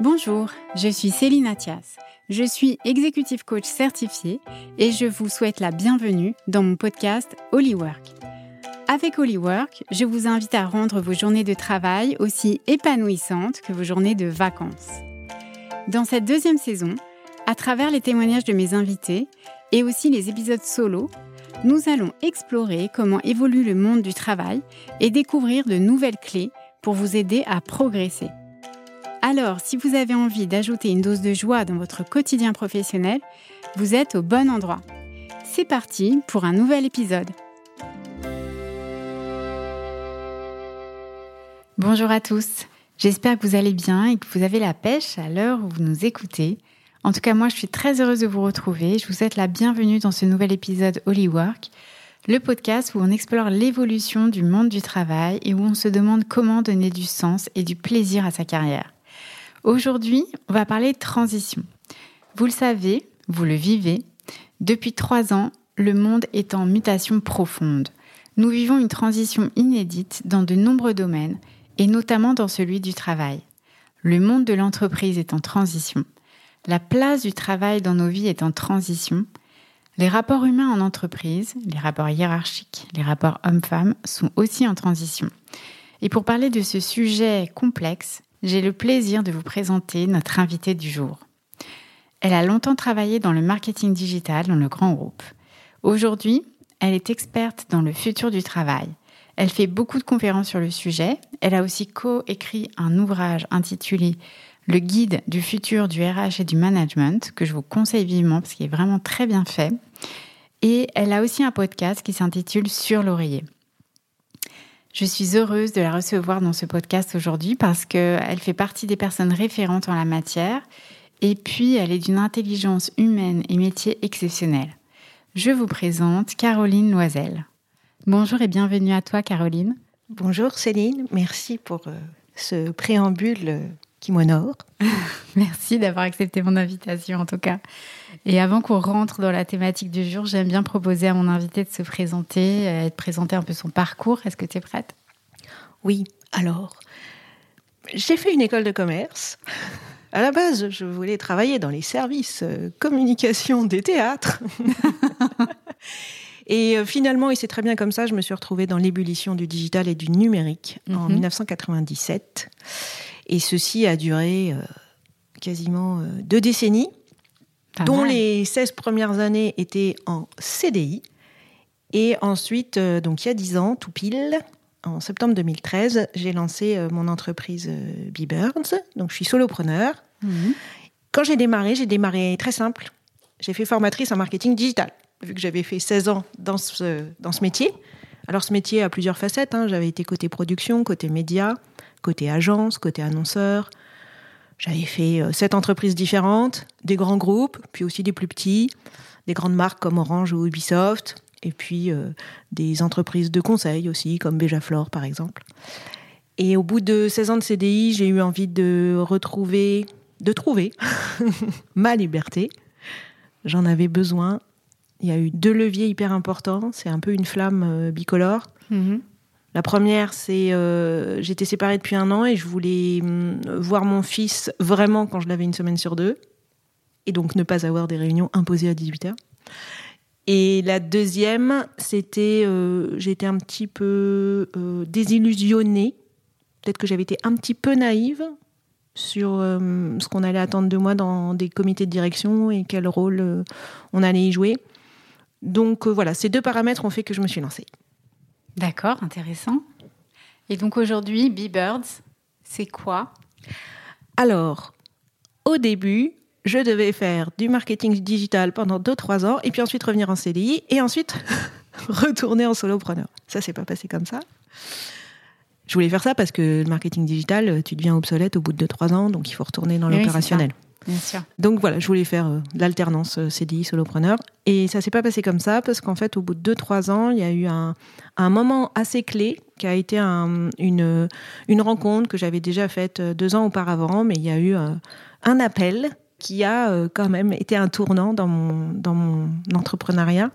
Bonjour, je suis Céline Athias. Je suis executive coach certifiée et je vous souhaite la bienvenue dans mon podcast Holywork. Avec Holywork, je vous invite à rendre vos journées de travail aussi épanouissantes que vos journées de vacances. Dans cette deuxième saison, à travers les témoignages de mes invités et aussi les épisodes solo, nous allons explorer comment évolue le monde du travail et découvrir de nouvelles clés pour vous aider à progresser. Alors, si vous avez envie d'ajouter une dose de joie dans votre quotidien professionnel, vous êtes au bon endroit. C'est parti pour un nouvel épisode. Bonjour à tous, j'espère que vous allez bien et que vous avez la pêche à l'heure où vous nous écoutez. En tout cas, moi, je suis très heureuse de vous retrouver. Je vous souhaite la bienvenue dans ce nouvel épisode Holywork, le podcast où on explore l'évolution du monde du travail et où on se demande comment donner du sens et du plaisir à sa carrière. Aujourd'hui, on va parler transition. Vous le savez, vous le vivez, depuis trois ans, le monde est en mutation profonde. Nous vivons une transition inédite dans de nombreux domaines, et notamment dans celui du travail. Le monde de l'entreprise est en transition. La place du travail dans nos vies est en transition. Les rapports humains en entreprise, les rapports hiérarchiques, les rapports hommes-femmes sont aussi en transition. Et pour parler de ce sujet complexe, j'ai le plaisir de vous présenter notre invitée du jour. Elle a longtemps travaillé dans le marketing digital dans le grand groupe. Aujourd'hui, elle est experte dans le futur du travail. Elle fait beaucoup de conférences sur le sujet. Elle a aussi co-écrit un ouvrage intitulé Le guide du futur du RH et du management, que je vous conseille vivement parce qu'il est vraiment très bien fait. Et elle a aussi un podcast qui s'intitule Sur l'oreiller. Je suis heureuse de la recevoir dans ce podcast aujourd'hui parce qu'elle fait partie des personnes référentes en la matière et puis elle est d'une intelligence humaine et métier exceptionnelle. Je vous présente Caroline Loisel. Bonjour et bienvenue à toi Caroline. Bonjour Céline, merci pour euh, ce préambule euh, qui m'honore. merci d'avoir accepté mon invitation en tout cas. Et avant qu'on rentre dans la thématique du jour, j'aime bien proposer à mon invité de se présenter, euh, de présenter un peu son parcours. Est-ce que tu es prête? Oui, alors, j'ai fait une école de commerce. À la base, je voulais travailler dans les services euh, communication des théâtres. et euh, finalement, et c'est très bien comme ça, je me suis retrouvée dans l'ébullition du digital et du numérique en 1997. Et ceci a duré quasiment deux décennies dont les 16 premières années étaient en CDI. Et ensuite, euh, donc il y a 10 ans, tout pile, en septembre 2013, j'ai lancé euh, mon entreprise euh, B-Birds. Donc je suis solopreneur. Mhm. Quand j'ai démarré, j'ai démarré très simple. J'ai fait formatrice en marketing digital, vu que j'avais fait 16 ans dans ce, dans ce métier. Alors ce métier a plusieurs facettes. Hein. J'avais été côté production, côté média, côté agence, côté annonceur, j'avais fait euh, sept entreprises différentes, des grands groupes, puis aussi des plus petits, des grandes marques comme Orange ou Ubisoft, et puis euh, des entreprises de conseil aussi, comme Bejaflor par exemple. Et au bout de 16 ans de CDI, j'ai eu envie de retrouver, de trouver ma liberté. J'en avais besoin. Il y a eu deux leviers hyper importants. C'est un peu une flamme euh, bicolore. Mm-hmm. La première, c'est euh, j'étais séparée depuis un an et je voulais hum, voir mon fils vraiment quand je l'avais une semaine sur deux. Et donc ne pas avoir des réunions imposées à 18h. Et la deuxième, c'était euh, j'étais un petit peu euh, désillusionnée. Peut-être que j'avais été un petit peu naïve sur ce qu'on allait attendre de moi dans des comités de direction et quel rôle on allait y jouer. Donc voilà, ces deux paramètres ont fait que je me suis lancée. D'accord, intéressant. Et donc aujourd'hui, B-Birds, c'est quoi? Alors, au début, je devais faire du marketing digital pendant 2-3 ans, et puis ensuite revenir en CDI, et ensuite retourner en solopreneur. Ça, s'est pas passé comme ça. Je voulais faire ça parce que le marketing digital, tu deviens obsolète au bout de 2-3 ans, donc il faut retourner dans l'opérationnel. Donc voilà, je voulais faire euh, l'alternance euh, CDI solopreneur. Et ça s'est pas passé comme ça parce qu'en fait, au bout de 2-3 ans, il y a eu un, moment assez clé qui a été une, rencontre que j'avais déjà faite euh, deux ans auparavant, mais il y a eu un appel qui a quand même été un tournant dans mon, dans mon entrepreneuriat,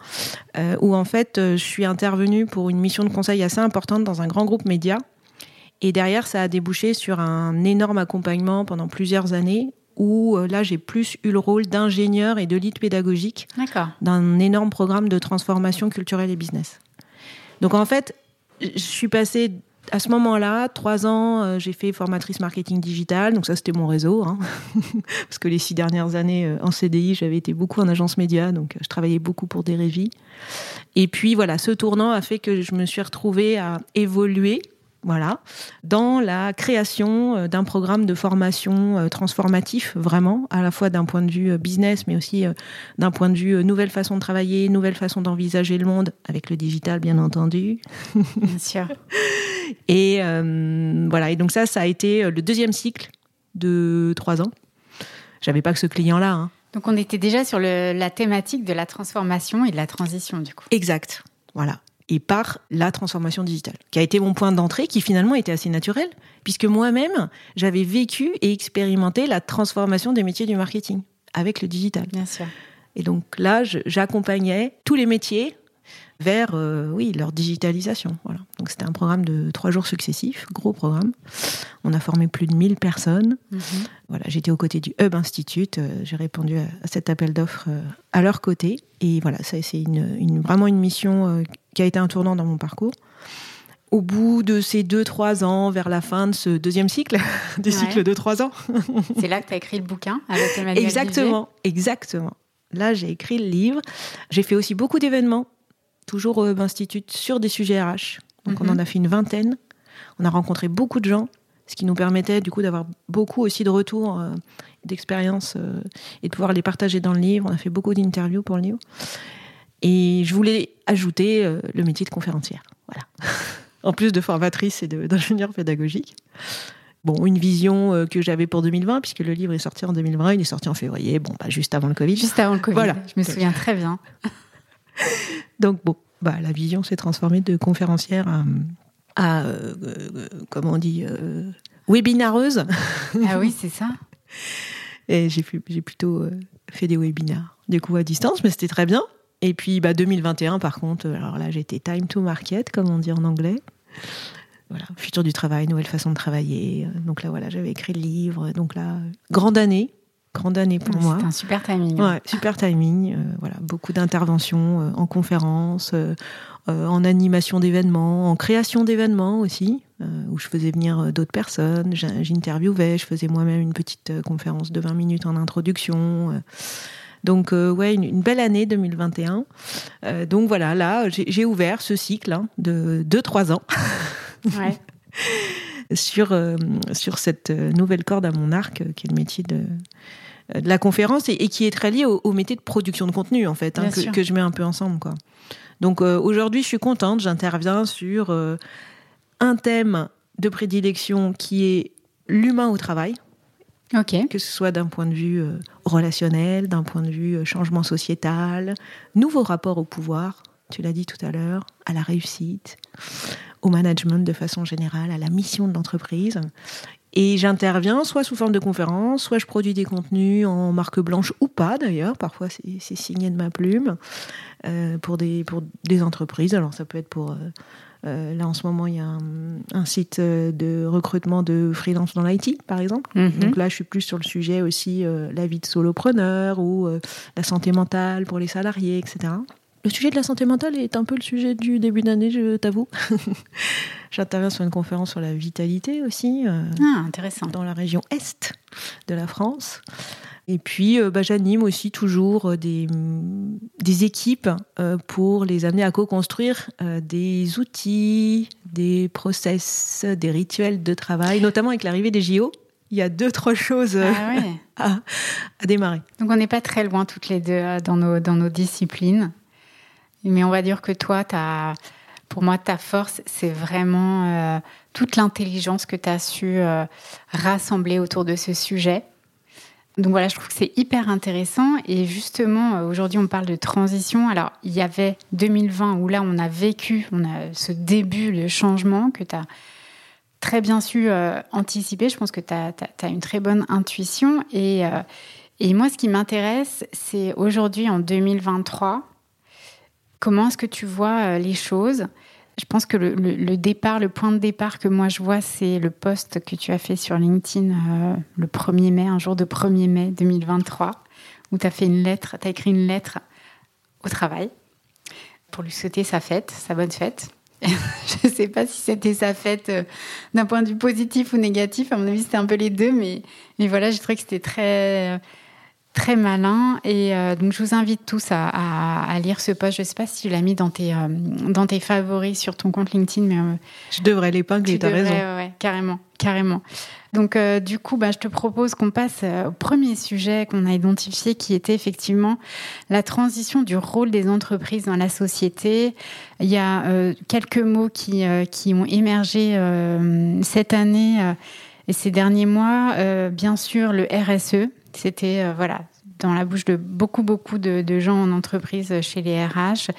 où en fait, je suis intervenue pour une mission de conseil assez importante dans un grand groupe média Et derrière, ça a débouché sur un énorme accompagnement pendant plusieurs années où là, j'ai plus eu le rôle d'ingénieur et de lead pédagogique d'un énorme programme de transformation culturelle et business. Donc en fait, je suis passée à ce moment-là, trois ans, euh, j'ai fait formatrice marketing digital, donc ça c'était mon réseau, hein. parce que les six dernières années euh, en CDI, j'avais été beaucoup en agence média, donc euh, je travaillais beaucoup pour des régies. Et puis voilà, ce tournant a fait que je me suis retrouvée à évoluer voilà, dans la création euh, d'un programme de formation euh, transformatif, vraiment, à la fois d'un point de vue euh, business, mais aussi d'un point de vue nouvelle façon de travailler, nouvelle façon d'envisager le monde, avec le digital, bien entendu. Bien sûr. et voilà, et donc ça, ça a été le deuxième cycle de trois ans. J'avais pas que ce client-là. Hein. Donc on était déjà sur la thématique de la transformation et de la transition, du coup. Exact. Voilà et par la transformation digitale, qui a été mon point d'entrée, qui finalement était assez naturel, puisque moi-même, j'avais vécu et expérimenté la transformation des métiers du marketing avec le digital. Bien sûr. Et donc là, j'accompagnais tous les métiers vers euh, oui leur digitalisation. Voilà. Donc c'était un programme de trois jours successifs, gros programme. On a formé plus de 1000 personnes. Mhm. Voilà, j'étais aux côtés du Hub Institute. Euh, j'ai répondu à, cet appel d'offres euh, à leur côté. Et voilà, ça c'est une, vraiment une mission qui a été un tournant dans mon parcours. Au bout de ces deux, trois ans, vers la fin de ce deuxième cycle, du cycle de trois ans. c'est là que tu as écrit le bouquin avec Emmanuel Exactement, exactement. Là, j'ai écrit le livre. J'ai fait aussi beaucoup d'événements toujours au Hub Institute, sur des sujets RH. Donc on en mhm. a fait une vingtaine. On a rencontré beaucoup de gens, ce qui nous permettait du coup d'avoir beaucoup aussi de retours, euh, d'expériences euh, et de pouvoir les partager dans le livre. On a fait beaucoup d'interviews pour le livre. Et je voulais ajouter euh, le métier de conférencière. Voilà. en plus de formatrice et d'ingénieur pédagogique. Bon, une vision que j'avais pour 2020, puisque le livre est sorti en 2020, il est sorti en février, bon, bah, juste avant le Covid. Juste avant le Covid, voilà. je me souviens très bien. Donc bon, bah, la vision s'est transformée de conférencière à, euh, euh, comment on dit, euh, webinareuse. Ah oui, c'est ça. Et j'ai, j'ai plutôt fait des webinars, du coup à distance, mais c'était très bien. Et puis bah, 2021, par contre, alors là j'étais time to market, comme on dit en anglais. Voilà, futur du travail, nouvelle façon de travailler. Donc là, voilà, j'avais écrit le livre. Donc là, grande année, grande année pour moi. C'est un super timing. Ouais, super timing. Euh, voilà, beaucoup d'interventions euh, en conférence, euh, en animation d'événements, en création d'événements aussi, où je faisais venir d'autres personnes, j'interviewais, je faisais moi-même une petite conférence de 20 minutes en introduction. Donc ouais, une, belle année 2021. donc voilà, là, j'ai ouvert ce cycle hein, de 2-3 ans. Ouais. sur, sur cette nouvelle corde à mon arc, qui est le métier de, euh, de la conférence et, qui est très lié au, métier de production de contenu en fait, hein, que, je mets un peu ensemble quoi. Donc euh, aujourd'hui, je suis contente, j'interviens sur euh, un thème de prédilection qui est l'humain au travail. Que ce soit d'un point de vue relationnel, d'un point de vue changement sociétal, nouveau rapport au pouvoir, tu l'as dit tout à l'heure, à la réussite, au management de façon générale, à la mission de l'entreprise. Et j'interviens soit sous forme de conférence, soit je produis des contenus en marque blanche ou pas d'ailleurs. Parfois c'est signé de ma plume euh, pour, des, pour des entreprises. Alors ça peut être pour... Euh, euh, là en ce moment il y a un, site de recrutement de freelance dans l'IT par exemple. Mhm. Donc là je suis plus sur le sujet aussi la vie de solopreneur ou la santé mentale pour les salariés, etc. Le sujet de la santé mentale est un peu le sujet du début d'année, je t'avoue. J'interviens sur une conférence sur la vitalité aussi. Euh, ah, intéressant. Dans la région Est de la France. Et puis, euh, bah, j'anime aussi toujours euh, des, des équipes pour les amener à co-construire des outils, des process, des rituels de travail, notamment avec l'arrivée des JO. Il y a deux, trois choses ah à, démarrer. Donc, on n'est pas très loin toutes les deux dans nos, dans nos disciplines. Mais on va dire que toi, pour moi, ta force, c'est vraiment euh, toute l'intelligence que tu as su euh, rassembler autour de ce sujet. Donc voilà, je trouve que c'est hyper intéressant. Et justement, euh, aujourd'hui, on parle de transition. Alors, il y avait 2020 où là, on a vécu on a ce début de changement que tu as très bien su anticiper. Je pense que tu as, une très bonne intuition. Et moi, ce qui m'intéresse, c'est aujourd'hui, en 2023, Comment est-ce que tu vois euh, les choses? Je pense que le, départ, le point de départ que moi je vois, c'est le post que tu as fait sur LinkedIn euh, le 1er mai, un jour de 1er mai 2023, où tu as fait une lettre, tu écrit une lettre au travail pour lui souhaiter sa fête, sa bonne fête. je ne sais pas si c'était sa fête euh, d'un point de vue positif ou négatif. À mon avis, c'était un peu les deux, mais, mais voilà, j'ai trouvé que c'était très très malin. Et euh, donc, je vous invite tous à, lire ce post. Je ne sais pas si tu l'as mis dans tes, euh, dans tes favoris sur ton compte LinkedIn, mais euh, je devrais l'épingler. Tu as raison. Ouais, carrément, carrément. Donc, du coup, bah, je te propose qu'on passe au premier sujet qu'on a identifié, qui était effectivement la transition du rôle des entreprises dans la société. Il y a quelques mots qui, qui ont émergé cette année et ces derniers mois. bien sûr, le RSE c'était euh, voilà dans la bouche de beaucoup beaucoup de, gens en entreprise euh, chez les RH.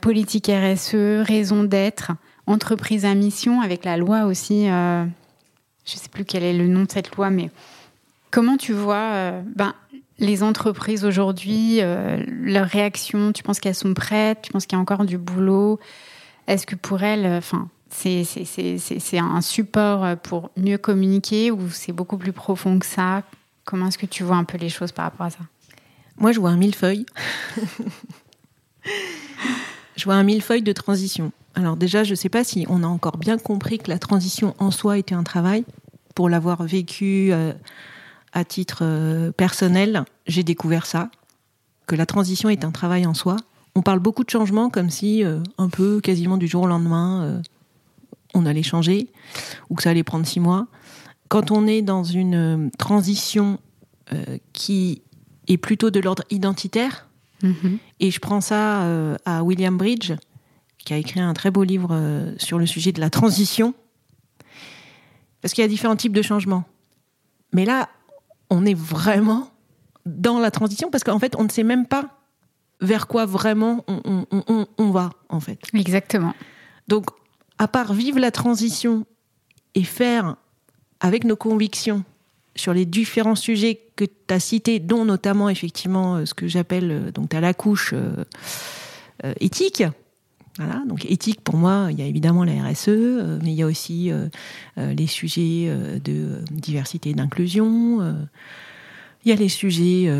Politique RSE, raison d'être, entreprise à mission avec la loi aussi. Euh, je ne sais plus quel est le nom de cette loi, mais comment tu vois ben, les entreprises aujourd'hui, leurs réactions? Tu penses qu'elles sont prêtes? Tu penses qu'il y a encore du boulot? Est-ce que pour elles, enfin, c'est un support pour mieux communiquer ou c'est beaucoup plus profond que ça? Comment est-ce que tu vois un peu les choses par rapport à ça? Moi, je vois un millefeuille. je vois un millefeuille de transition. Alors déjà, je ne sais pas si on a encore bien compris que la transition en soi était un travail. Pour l'avoir vécu euh, à titre euh, personnel, j'ai découvert ça, que la transition est un travail en soi. On parle beaucoup de changements comme si, euh, un peu quasiment du jour au lendemain, on allait changer ou que ça allait prendre six mois quand on est dans une euh, transition euh, qui est plutôt de l'ordre identitaire, mhm. et je prends ça euh, à William Bridge, qui a écrit un très beau livre sur le sujet de la transition, parce qu'il y a différents types de changements. Mais là, on est vraiment dans la transition, parce qu'en fait, on ne sait même pas vers quoi vraiment on, on va, en fait. Exactement. Donc, à part vivre la transition et faire avec nos convictions sur les différents sujets que tu as cités, dont notamment effectivement euh, ce que j'appelle, euh, donc tu as la couche euh, éthique. Voilà, donc éthique pour moi, il y a évidemment la RSE, mais il y a aussi les sujets de diversité et d'inclusion. il y a les sujets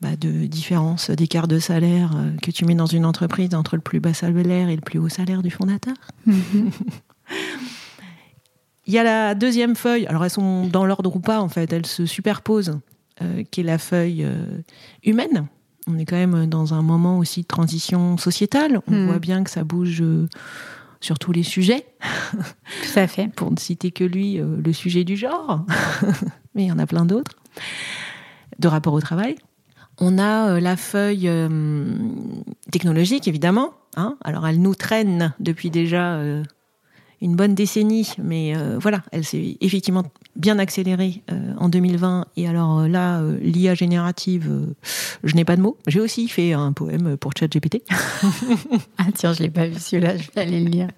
bah, de différence, d'écart de salaire que tu mets dans une entreprise entre le plus bas salaire et le plus haut salaire du fondateur. Mm-hmm. Il y a la deuxième feuille, alors elles sont dans l'ordre ou pas en fait, elles se superposent, euh, qui est la feuille euh, humaine. On est quand même dans un moment aussi de transition sociétale. On hmm. voit bien que ça bouge euh, sur tous les sujets. Tout à fait. Pour ne citer que lui, le sujet du genre. Mais il y en a plein d'autres. De rapport au travail. On a la feuille technologique, évidemment. Hein. alors elle nous traîne depuis déjà une bonne décennie, mais euh, voilà, elle s'est effectivement bien accélérée euh, en 2020. Et alors euh, là, l'IA générative, je n'ai pas de mots. J'ai aussi fait un poème pour ChatGPT. ah tiens, je l'ai pas vu celui-là, je vais aller le lire.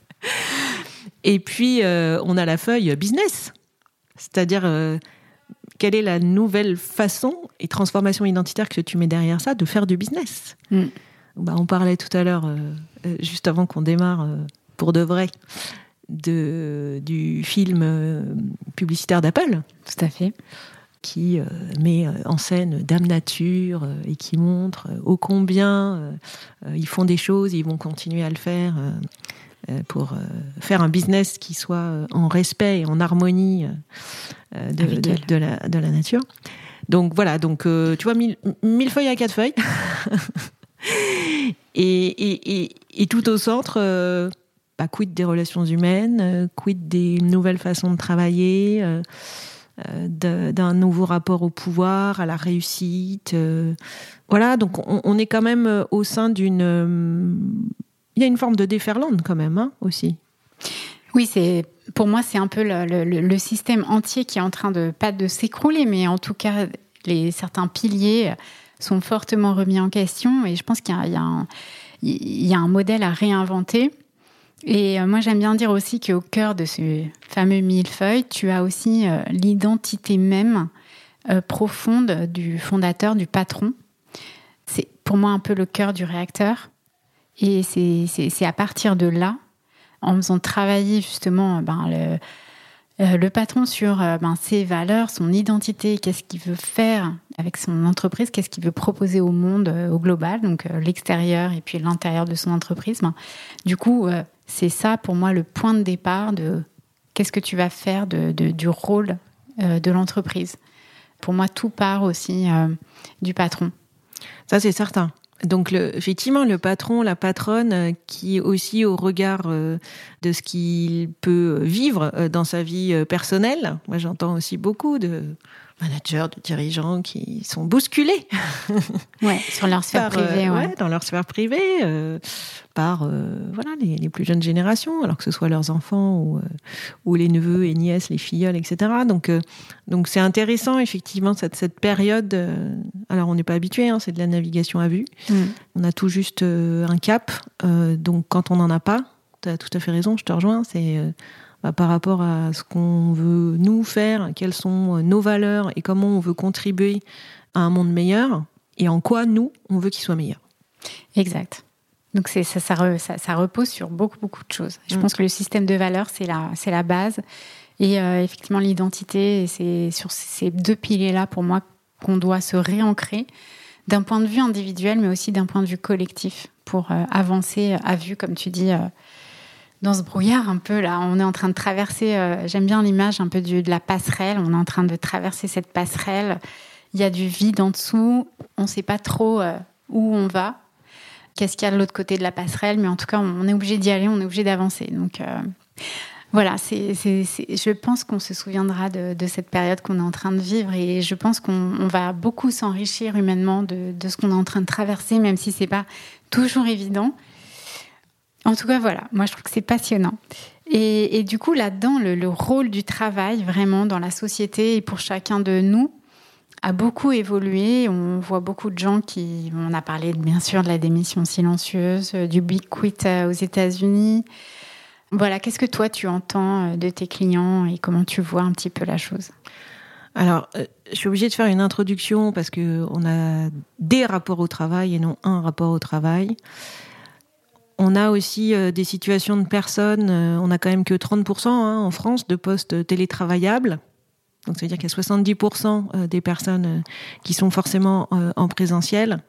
Et puis on a la feuille business, c'est-à-dire quelle est la nouvelle façon et transformation identitaire que tu mets derrière ça de faire du business. Mm. Bah, on parlait tout à l'heure, juste avant qu'on démarre pour de vrai, de, du film euh, publicitaire d'Apple. Tout à fait. Qui euh, met euh, en scène Dame Nature et qui montre ô combien ils font des choses, ils vont continuer à le faire pour faire un business qui soit en respect et en harmonie de, la, de la nature. Donc voilà, donc tu vois, mille, mille, feuilles à quatre feuilles. et, et, et, et, tout au centre, bah, quid des relations humaines, euh, quid des nouvelles façons de travailler, euh, euh, d'un nouveau rapport au pouvoir, à la réussite. voilà, donc on, est quand même au sein d'une... Il y a une forme de déferlante quand même, hein, aussi. Oui, c'est pour moi c'est un peu le, système entier qui est en train de pas de s'écrouler, mais en tout cas les certains piliers sont fortement remis en question et je pense qu'il y, y, a un modèle à réinventer. Et euh, moi, j'aime bien dire aussi qu'au cœur de ce fameux millefeuille, tu as aussi euh, l'identité même euh, profonde du fondateur, du patron. C'est pour moi un peu le cœur du réacteur. Et c'est à partir de là en faisant travailler justement ben, le, le patron sur ben, ses valeurs, son identité, qu'est-ce qu'il veut faire avec son entreprise, qu'est-ce qu'il veut proposer au monde au global, donc l'extérieur et puis l'intérieur de son entreprise. Ben, du coup, c'est ça pour moi le point de départ de qu'est-ce que tu vas faire de, du rôle de l'entreprise. Pour moi, tout part aussi du patron. Ça, c'est certain. Donc effectivement, le patron, la patronne, euh, qui aussi au regard euh, de ce qu'il peut vivre euh, dans sa vie personnelle, moi j'entends aussi beaucoup de managers, de dirigeants qui sont bousculés. ouais, sur leur sphère privée. ouais. dans leur sphère privée, par voilà les, les, plus jeunes générations, alors que ce soit leurs enfants ou, ou les neveux et nièces, les filleuls, etc. Donc donc c'est intéressant effectivement cette, cette période. alors on n'est pas habitué, hein, c'est de la navigation à vue. Mm. On a tout juste un cap. donc quand on n'en a pas, tu as tout à fait raison, je te rejoins. C'est bah, par rapport à ce qu'on veut nous faire, quelles sont nos valeurs et comment on veut contribuer à un monde meilleur et en quoi nous, on veut qu'il soit meilleur. Exact. Donc c'est ça, ça, repose sur beaucoup beaucoup de choses. Je mm. pense que le système de valeurs c'est la c'est la base et euh, effectivement l'identité c'est sur ces deux piliers là pour moi qu'on doit se réancrer d'un point de vue individuel mais aussi d'un point de vue collectif pour euh, avancer à vue comme tu dis euh, dans ce brouillard un peu là. On est en train de traverser, euh, j'aime bien l'image un peu de la passerelle. On est en train de traverser cette passerelle. Il y a du vide en dessous. On ne sait pas trop euh, où on va. Qu'est-ce qu'il y a de l'autre côté de la passerelle? Mais en tout cas, on est obligé d'y aller, on est obligé d'avancer. Donc euh, voilà, je pense qu'on se souviendra de, cette période qu'on est en train de vivre et je pense qu'on va beaucoup s'enrichir humainement de, de ce qu'on est en train de traverser, même si c'est pas toujours évident. En tout cas, voilà, moi je trouve que c'est passionnant. Et, du coup, là-dedans, le, rôle du travail, vraiment, dans la société et pour chacun de nous, a beaucoup évolué. On voit beaucoup de gens qui. On a parlé bien sûr de la démission silencieuse, du big quit euh, aux États-Unis. Voilà, qu'est-ce que toi tu entends euh, de tes clients et comment tu vois un petit peu la chose? Alors, euh, je suis obligée de faire une introduction parce que on a des rapports au travail et non un rapport au travail. On a aussi euh, des situations de personnes, euh, on a quand même que 30% hein, en France de postes télétravaillables. Donc ça veut dire qu'il y a 70% euh, des personnes qui sont forcément en présentiel.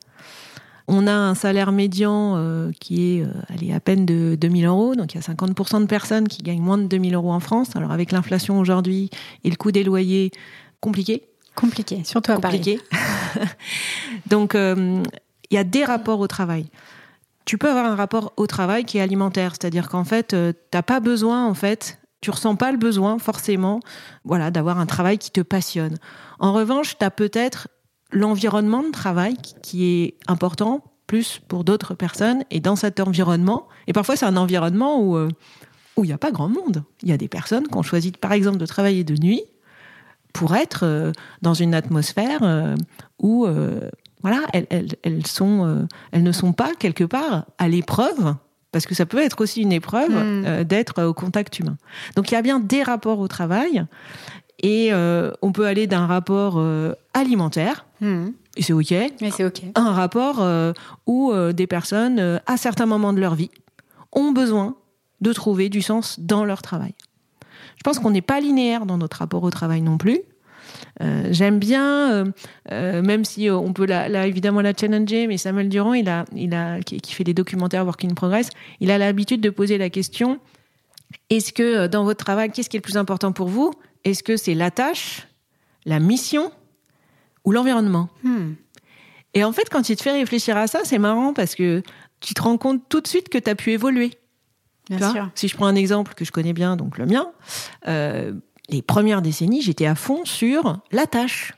On a un salaire médian qui est à peine de 2000 euros, donc il y a 50% de personnes qui gagnent moins de 2000 euros en France. Alors avec l'inflation aujourd'hui et le coût des loyers, compliqué. Compliqué, surtout à compliqué. donc il y a des rapports au travail tu peux avoir un rapport au travail qui est alimentaire, c'est-à-dire qu'en fait, euh, t'as pas besoin, en fait, tu ressens pas le besoin forcément, voilà, d'avoir un travail qui te passionne. En revanche, tu as peut-être l'environnement de travail qui est important plus pour d'autres personnes et dans cet environnement, et parfois c'est un environnement où euh, où il n'y a pas grand monde. Il y a des personnes qui ont choisi, par exemple, de travailler de nuit pour être euh, dans une atmosphère où voilà, elles, sont, euh, elles ne sont pas quelque part à l'épreuve, parce que ça peut être aussi une épreuve hmm. euh, d'être au contact humain. Donc il y a bien des rapports au travail, et euh, on peut aller d'un rapport alimentaire, hmm. et c'est ok, c'est ok, un rapport où des personnes, à certains moments de leur vie, ont besoin de trouver du sens dans leur travail. Je pense qu'on n'est pas linéaire dans notre rapport au travail non plus. Euh, j'aime bien, euh, euh, même si on peut la, évidemment la challenger, mais Samuel Durand, il a, il a, qui, fait des documentaires Work in Progress, il a l'habitude de poser la question est-ce que dans votre travail, qu'est-ce qui est le plus important pour vous? Est-ce que c'est la tâche, la mission ou l'environnement? Hmm. Et en fait, quand il te fait réfléchir à ça, c'est marrant parce que tu te rends compte tout de suite que tu as pu évoluer. Bien sûr. Si je prends un exemple que je connais bien, donc le mien, les premières décennies, j'étais à fond sur la tâche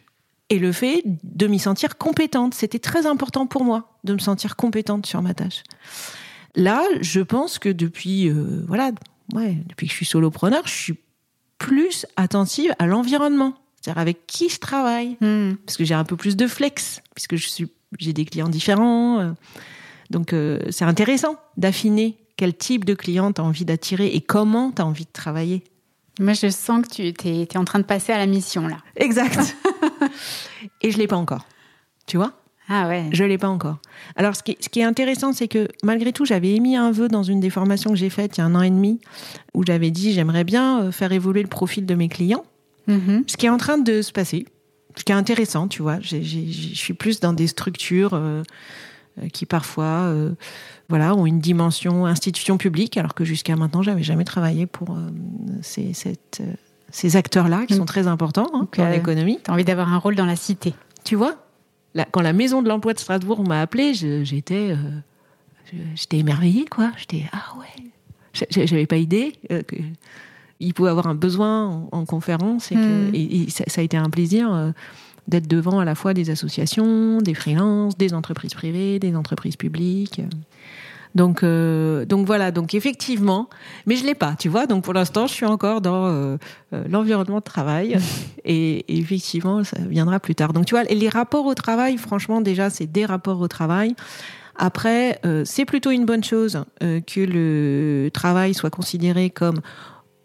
et le fait de m'y sentir compétente. C'était très important pour moi de me sentir compétente sur ma tâche. Là, je pense que depuis, euh, voilà, ouais, depuis que je suis solopreneur, je suis plus attentive à l'environnement, c'est-à-dire avec qui je travaille, hmm. parce que j'ai un peu plus de flex, puisque je suis, j'ai des clients différents. Euh. donc, euh, c'est intéressant d'affiner quel type de client tu as envie d'attirer et comment tu as envie de travailler moi, je sens que tu es, en train de passer à la mission, là. Exact. Et je ne l'ai pas encore. Tu vois? Ah ouais. Je l'ai pas encore. Alors, ce qui est, ce qui est intéressant, c'est que malgré tout, j'avais émis un vœu dans une des formations que j'ai faites il y a un an et demi, où j'avais dit j'aimerais bien euh, faire évoluer le profil de mes clients. Mhm. Ce qui est en train de se passer, ce qui est intéressant, tu vois. Je suis plus dans des structures euh, qui parfois, euh, voilà, ont une dimension institution publique, alors que jusqu'à maintenant, j'avais jamais travaillé pour euh, ces, cette, euh, ces acteurs-là, qui Mm. sont très importants hein, Donc, dans euh, l'économie. T'as envie d'avoir un rôle dans la cité. Tu vois, quand la maison de l'emploi de Strasbourg m'a appelé, j'étais, euh, j'étais émerveillée, quoi. J'étais ah ouais, J'a- j'avais pas idée euh, que il pouvait avoir un besoin en, en conférence et, que, Mm. et- et ça, ça a été un plaisir euh, d'être devant à la fois des associations, des freelances, des entreprises privées, des entreprises publiques. Donc, euh, donc voilà, donc effectivement, mais je l'ai pas, tu vois. Donc pour l'instant, je suis encore dans euh, euh, l'environnement de travail et, et effectivement, ça viendra plus tard. Donc tu vois, les rapports au travail, franchement, déjà, c'est des rapports au travail. Après, euh, c'est plutôt une bonne chose euh, que le travail soit considéré comme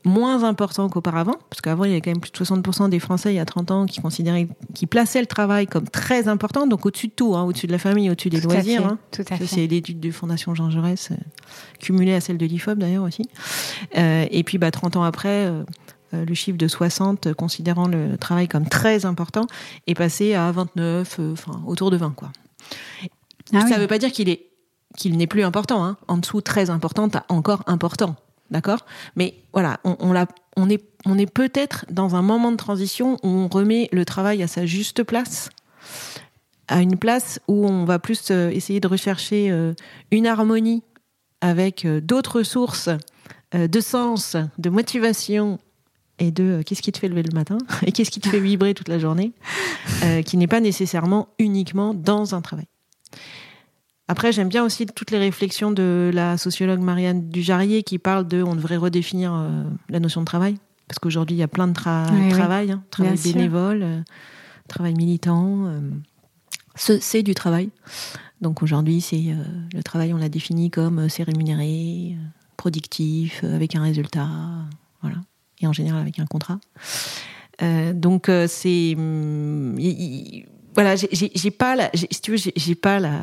moins important qu'auparavant, parce qu'avant, il y avait quand même plus de 60% des Français, il y a 30 ans, qui considéraient, qui plaçaient le travail comme très important, donc au-dessus de tout, hein, au-dessus de la famille, au-dessus des Tout à loisirs. fait, hein. Tout à Ça, fait. c'est l'étude de Fondation Jean Jaurès, euh, cumulée à celle de l'IFOP d'ailleurs aussi. Euh, et puis, bah, 30 ans après, euh, euh, le chiffre de 60, euh, considérant le travail comme très important, est passé à 29, euh, enfin, autour de 20, quoi. Ah ça oui. ne veut pas dire qu'il est qu'il n'est plus important. Hein. En dessous, très important, t'as encore important. D'accord? Mais voilà, on, est, peut-être dans un moment de transition où on remet le travail à sa juste place, à une place où on va plus euh, essayer de rechercher euh, une harmonie avec euh, d'autres sources de sens, de motivation et de qu'est-ce qui te fait lever le matin et qu'est-ce qui te fait vibrer toute la journée, qui n'est pas nécessairement uniquement dans un travail. Après, j'aime bien aussi toutes les réflexions de la sociologue Marianne Dujarier qui parle de on devrait redéfinir euh, la notion de travail. Parce qu'aujourd'hui, il y a plein de tra- Oui, oui. travail, hein, travail Bien bénévole, euh, travail militant. euh, ce- c'est du travail. Donc aujourd'hui, c'est le travail, on l'a défini comme c'est rémunéré, productif, avec un résultat, voilà. Et en général avec un contrat. Donc c'est, hum, il- il- voilà, j'ai- pas la, si tu veux, j'ai pas la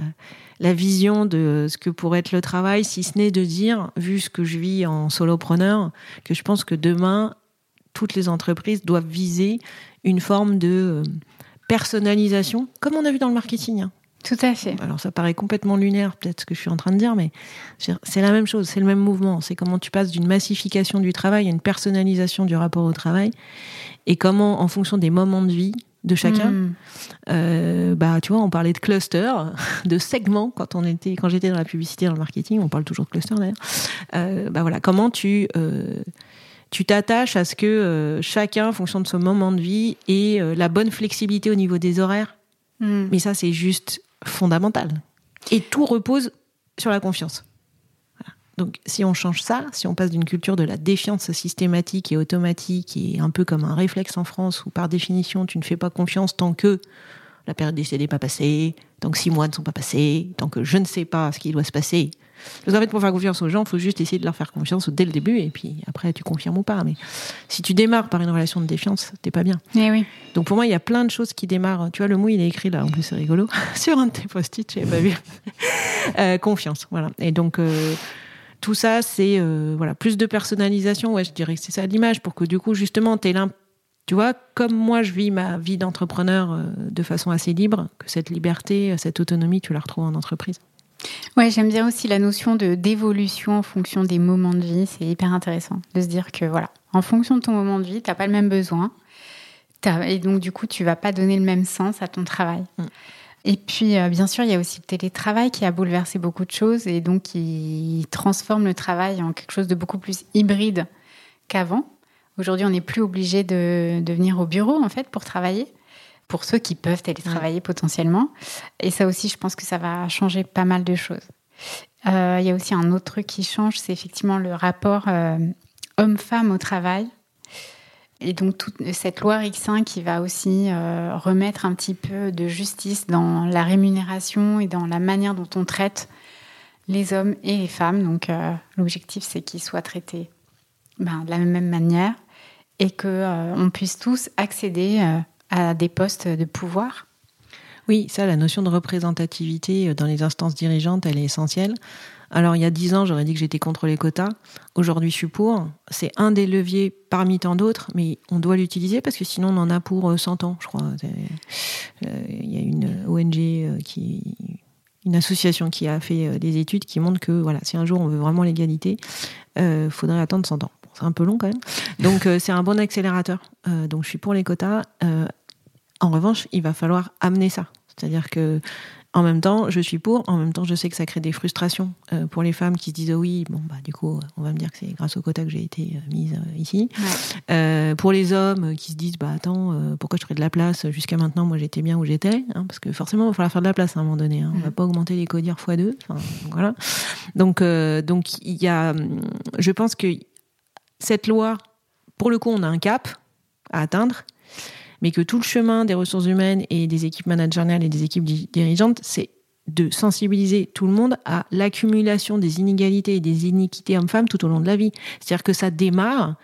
la vision de ce que pourrait être le travail, si ce n'est de dire, vu ce que je vis en solopreneur, que je pense que demain, toutes les entreprises doivent viser une forme de euh, personnalisation, comme on a vu dans le marketing. hein. Tout à fait. Alors ça paraît complètement lunaire, peut-être ce que je suis en train de dire, mais c'est la même chose, c'est le même mouvement. C'est comment tu passes d'une massification du travail à une personnalisation du rapport au travail, et comment, en fonction des moments de vie de chacun, Mm. euh, bah tu vois, on parlait de cluster, de segments quand on était, quand j'étais dans la publicité, dans le marketing, on parle toujours de cluster d'ailleurs. Euh, bah voilà, comment tu euh, tu t'attaches à ce que chacun, en fonction de son moment de vie, ait la bonne flexibilité au niveau des horaires? Mm. Mais ça, c'est juste fondamental. Et tout repose sur la confiance. Donc, si on change ça, si on passe d'une culture de la défiance systématique et automatique et un peu comme un réflexe en France où, par définition, tu ne fais pas confiance tant que la période d'essai n'est pas passée, tant que six mois ne sont pas passés, tant que je ne sais pas ce qui doit se passer. Parce qu'en fait, pour faire confiance aux gens, il faut juste essayer de leur faire confiance dès le début et puis après, tu confirmes ou pas. Mais si tu démarres par une relation de défiance, t'es pas bien. Eh oui. Donc pour moi, il y a plein de choses qui démarrent. Tu vois, le mot, il est écrit là, en plus c'est rigolo, sur un de tes post-it, j'avais pas vu. Euh, confiance, voilà. Et donc euh, tout ça, c'est euh, voilà plus de personnalisation. Ouais, je dirais que c'est ça l'image pour que du coup, justement, là. Tu vois, comme moi, je vis ma vie d'entrepreneur euh, de façon assez libre, que cette liberté, cette autonomie, tu la retrouves en entreprise. Ouais, j'aime bien aussi la notion de d'évolution en fonction des moments de vie. C'est hyper intéressant de se dire que voilà, en fonction de ton moment de vie, t'as pas le même besoin. Et donc du coup, tu vas pas donner le même sens à ton travail. Mm. Et puis, euh, bien sûr, il y a aussi le télétravail qui a bouleversé beaucoup de choses et donc qui transforme le travail en quelque chose de beaucoup plus hybride qu'avant. Aujourd'hui, on n'est plus obligé de, de venir au bureau en fait pour travailler, pour ceux qui peuvent télétravailler potentiellement. Et ça aussi, je pense que ça va changer pas mal de choses. Euh, Il y a aussi un autre truc qui change, c'est effectivement le rapport euh, homme-femme au travail. Et donc toute cette loi X1 qui va aussi euh, remettre un petit peu de justice dans la rémunération et dans la manière dont on traite les hommes et les femmes. Donc euh, l'objectif c'est qu'ils soient traités ben, de la même manière et que euh, on puisse tous accéder euh, à des postes de pouvoir. Oui, ça, la notion de représentativité dans les instances dirigeantes, elle est essentielle. Alors, il y a dix ans, j'aurais dit que j'étais contre les quotas. Aujourd'hui, je suis pour. C'est un des leviers parmi tant d'autres, mais on doit l'utiliser parce que sinon, on en a pour 100 ans, je crois. Il y a une ONG qui une association qui a fait des études qui montrent que voilà, si un jour on veut vraiment l'égalité, il faudrait attendre 100 ans c'est un peu long quand même. Donc euh, c'est un bon accélérateur. Euh, donc je suis pour les quotas. Euh, en revanche, il va falloir amener ça. C'est-à-dire que en même temps, je suis pour. En même temps, je sais que ça crée des frustrations pour les femmes qui se disent oui, bon bah du coup, on va me dire que c'est grâce au quota que j'ai été mise ici. pour les hommes qui se disent bah attends, pourquoi je ferais de la place Jusqu'à maintenant, moi j'étais bien où j'étais, hein, parce que forcément, il va falloir faire de la place à un moment donné. Hein. On va mm. pas augmenter les codières fois deux. voilà. Donc donc il y a, je pense que cette loi, pour le coup, on a un cap à atteindre, mais que tout le chemin des ressources humaines et des équipes managériales et des équipes dirigeantes, c'est de sensibiliser tout le monde à l'accumulation des inégalités et des iniquités hommes-femmes tout au long de la vie. C'est-à-dire que ça démarre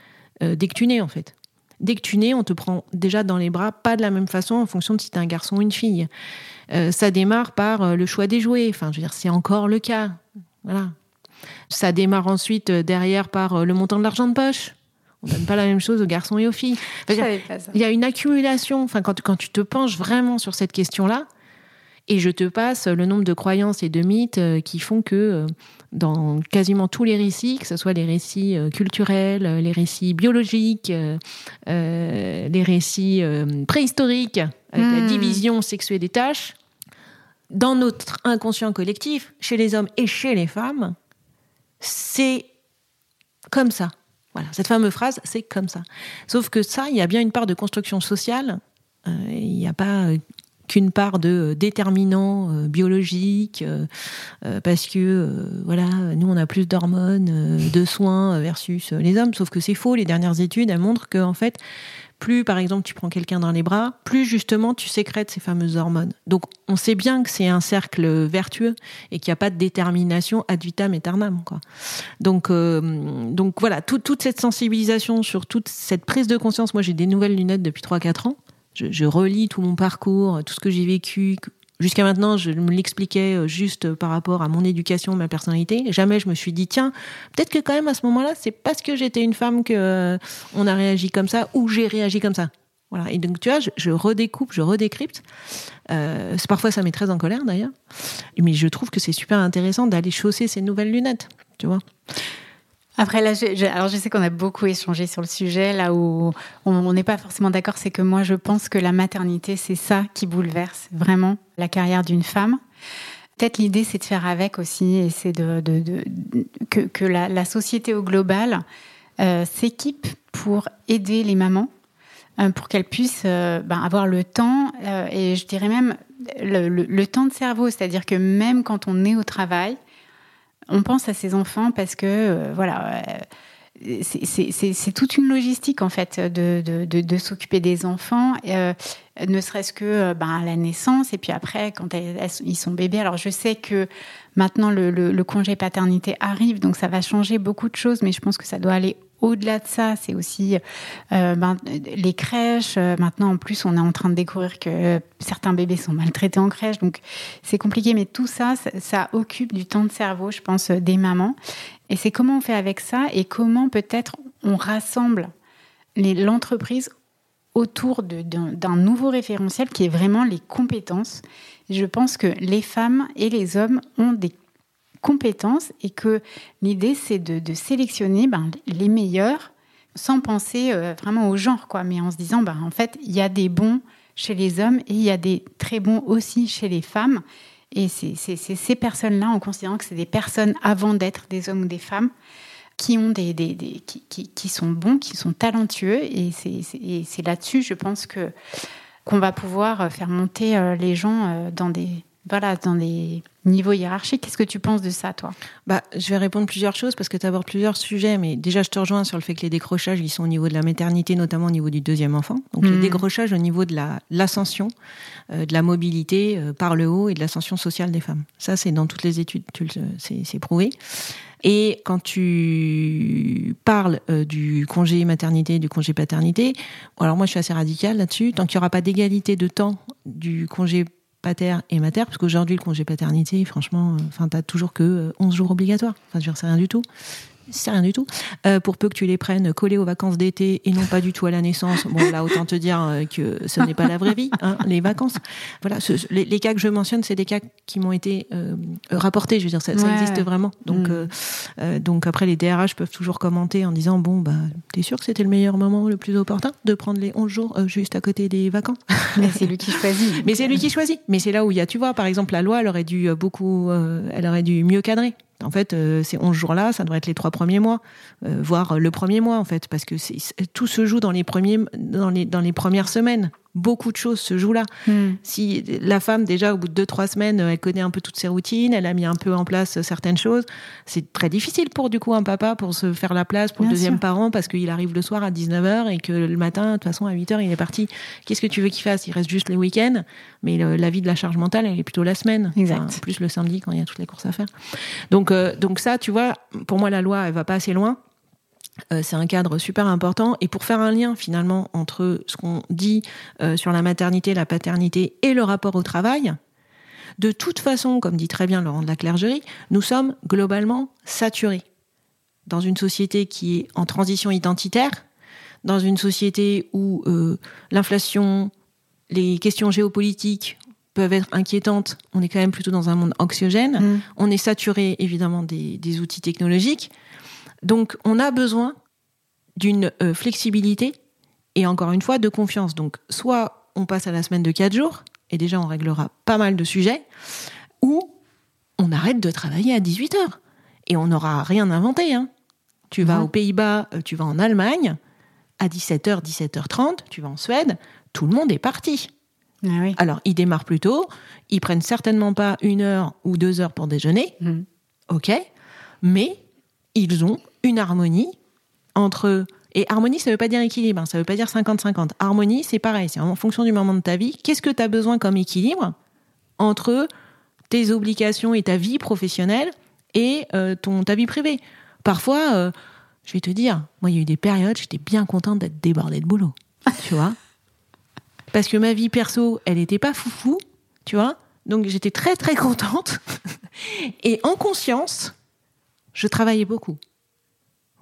euh, dès que tu nais, en fait. Dès que tu nais, on te prend déjà dans les bras, pas de la même façon en fonction de si tu es un garçon ou une fille. Euh, ça démarre par euh, le choix des jouets. Enfin, je veux dire, c'est encore le cas. Voilà. Ça démarre ensuite derrière par le montant de l'argent de poche. On donne pas la même chose aux garçons et aux filles. Il y a une accumulation. Enfin, quand, quand tu te penches vraiment sur cette question-là, et je te passe le nombre de croyances et de mythes euh, qui font que dans quasiment tous les récits, que ce soit les récits culturels, les récits biologiques, les récits préhistoriques, avec la hmm. division sexuée des tâches, dans notre inconscient collectif, chez les hommes et chez les femmes, c'est comme ça. Voilà, cette fameuse phrase, c'est comme ça. Sauf que ça, il y a bien une part de construction sociale. Euh, il n'y a pas euh, qu'une part de euh, déterminant biologique, parce que voilà, nous on a plus d'hormones, de soins versus les hommes. Sauf que c'est faux. Les dernières études, elles montrent que en fait, plus par exemple tu prends quelqu'un dans les bras, plus justement tu sécrètes ces fameuses hormones. Donc on sait bien que c'est un cercle vertueux et qu'il n'y a pas de détermination ad vitam aeternam. Quoi. Donc, euh, donc voilà, toute cette sensibilisation sur toute cette prise de conscience. Moi j'ai des nouvelles lunettes depuis 3-4 ans. Je, je, relis tout mon parcours, tout ce que j'ai vécu, Jusqu'à maintenant, je me l'expliquais euh, juste par rapport à mon éducation, ma personnalité. Jamais je me suis dit, tiens, peut-être que quand même à ce moment-là, c'est parce que j'étais une femme que euh, on a réagi comme ça ou j'ai réagi comme ça. Voilà. Et donc, tu vois, je, redécoupe, je redécrypte. Euh, parfois, ça met très en colère d'ailleurs. Mais je trouve que c'est super intéressant d'aller chausser ces nouvelles lunettes, tu vois. Après, là, je, alors je sais qu'on a beaucoup échangé sur le sujet. Là où on n'est pas forcément d'accord, c'est que moi, je pense que la maternité, c'est ça qui bouleverse vraiment la carrière d'une femme. Peut-être l'idée, c'est de faire avec aussi, et c'est de, de, que, que la, société au global euh, s'équipe pour aider les mamans, euh, pour qu'elles puissent euh, ben, avoir le temps, et je dirais même le, le temps de cerveau, c'est-à-dire que même quand on est au travail, on pense à ces enfants parce que, euh, voilà, euh, c'est toute une logistique en fait de, s'occuper des enfants, euh, ne serait-ce que ben, à la naissance et puis après quand ils sont bébés. Alors je sais que maintenant le, congé paternité arrive, donc ça va changer beaucoup de choses, mais je pense que ça doit aller au-delà de ça, c'est aussi euh, ben, les crèches. Euh, maintenant, en plus, on est en train de découvrir que certains bébés sont maltraités en crèche, donc c'est compliqué. Mais tout ça, ça, occupe du temps de cerveau, je pense, euh, des mamans. Et c'est comment on fait avec ça et comment peut-être on rassemble l'entreprise autour d'un nouveau référentiel qui est vraiment les compétences. Je pense que les femmes et les hommes ont des compétences et que l'idée c'est de, sélectionner ben, les meilleurs sans penser euh, vraiment au genre, quoi, mais en se disant ben, en fait il y a des bons chez les hommes et il y a des très bons aussi chez les femmes. Et c'est ces personnes-là, en considérant que c'est des personnes avant d'être des hommes ou des femmes, qui ont des, des, qui, qui, sont bons, qui sont talentueux. Et c'est là-dessus, je pense que qu'on va pouvoir faire monter euh, les gens euh, dans des voilà, dans des niveaux hiérarchiques. Qu'est-ce que tu penses de ça, toi? Bah, Je vais répondre plusieurs choses parce que tu abordes plusieurs sujets. Mais déjà, je te rejoins sur le fait que les décrochages, ils sont au niveau de la maternité, notamment au niveau du deuxième enfant. Donc, les mhm. décrochages au niveau de l'ascension, euh, de la mobilité euh, par le haut et de l'ascension sociale des femmes. Ça, c'est dans toutes les études, c'est prouvé. Et quand tu parles euh, du congé maternité, du congé paternité, alors moi je suis assez radicale là-dessus, tant qu'il n'y aura pas d'égalité de temps du congé pater et mater, parce qu'aujourd'hui, le congé paternité, franchement, enfin, t'as toujours que 11 jours obligatoires. Enfin, je veux dire, rien du tout c'est rien du tout. Euh, pour peu que tu les prennes collés aux vacances d'été et non pas du tout à la naissance. Bon, là, autant te dire euh, que ce n'est pas la vraie vie, hein, les vacances. Voilà, les, cas que je mentionne, c'est des cas qui m'ont été euh, rapportés. Je veux dire, ça, existe vraiment. Donc, mm. donc après, les DRH peuvent toujours commenter en disant bon, bah, t'es sûr que c'était le meilleur moment, le plus opportun, de prendre les 11 jours juste à côté des vacances? Mais c'est lui qui choisit. Mais c'est lui qui choisit. Mais c'est là où il y a, tu vois, par exemple, la loi, elle aurait dû beaucoup, elle aurait dû mieux cadrer. En fait, euh, ces 11 jours-là, ça devrait être les trois premiers mois, euh, voire le premier mois, en fait, parce que tout se joue dans les, premiers, dans les, dans les premières semaines beaucoup de choses se jouent là. Hmm. Si la femme, déjà, au bout de deux, trois semaines, elle connaît un peu toutes ses routines, elle a mis un peu en place certaines choses, c'est très difficile pour, du coup, un papa pour se faire la place pour le deuxième parent parce qu'il arrive le soir à 19h et que le matin, de toute façon, à 8h, il est parti. Qu'est-ce que tu veux qu'il fasse? Il reste juste les week-ends, mais la vie de la charge mentale, elle est plutôt la semaine. plus le samedi quand il y a toutes les courses à faire. Donc, euh, donc ça, tu vois, pour moi, la loi, elle va pas assez loin. Euh, c'est un cadre super important. Et pour faire un lien finalement entre ce qu'on dit euh, sur la maternité, la paternité et le rapport au travail, de toute façon, comme dit très bien Laurent de la Clergerie, nous sommes globalement saturés. Dans une société qui est en transition identitaire, dans une société où euh, l'inflation, les questions géopolitiques peuvent être inquiétantes, on est quand même plutôt dans un monde anxiogène. Mmh. On est saturé évidemment des outils technologiques. Donc, on a besoin d'une euh, flexibilité et encore une fois de confiance. Donc, soit on passe à la semaine de 4 jours, et déjà on réglera pas mal de sujets, ou on arrête de travailler à 18 heures. Et on n'aura rien inventé. Hein. Tu vas aux Pays-Bas, euh, tu vas en Allemagne, à 17h, 17h30, tu vas en Suède, tout le monde est parti. Ah Alors, ils démarrent plus tôt, ils prennent certainement pas une heure ou deux heures pour déjeuner, mmh. ok, mais ils ont une harmonie entre et harmonie, ça veut pas dire équilibre, hein, ça veut pas dire 50-50. Harmonie, c'est pareil, c'est en fonction du moment de ta vie. Qu'est-ce que tu as besoin comme équilibre entre tes obligations et ta vie professionnelle et euh, ton, ta vie privée? Parfois, euh, je vais te dire, moi, il y a eu des périodes, j'étais bien contente d'être débordée de boulot, tu vois Parce que ma vie perso, elle n'était pas foufou, tu vois Donc, j'étais très, très contente. et en conscience, je travaillais beaucoup.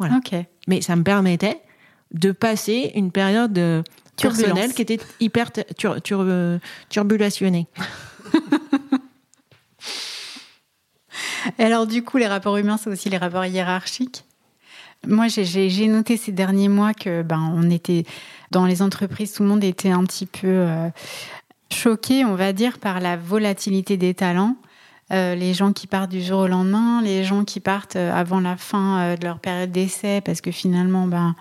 Voilà. Mais ça me permettait de passer une période euh, personnelle qui était hyper turbulationnée. alors du coup, les rapports humains, c'est aussi les rapports hiérarchiques. Moi, j'ai noté ces derniers mois que ben on était dans les entreprises, tout le monde était un petit peu euh, choqué, on va dire, par la volatilité des talents. Euh, les gens qui partent du jour au lendemain, les gens qui partent euh, avant la fin euh, de leur période d'essai parce que finalement, ben,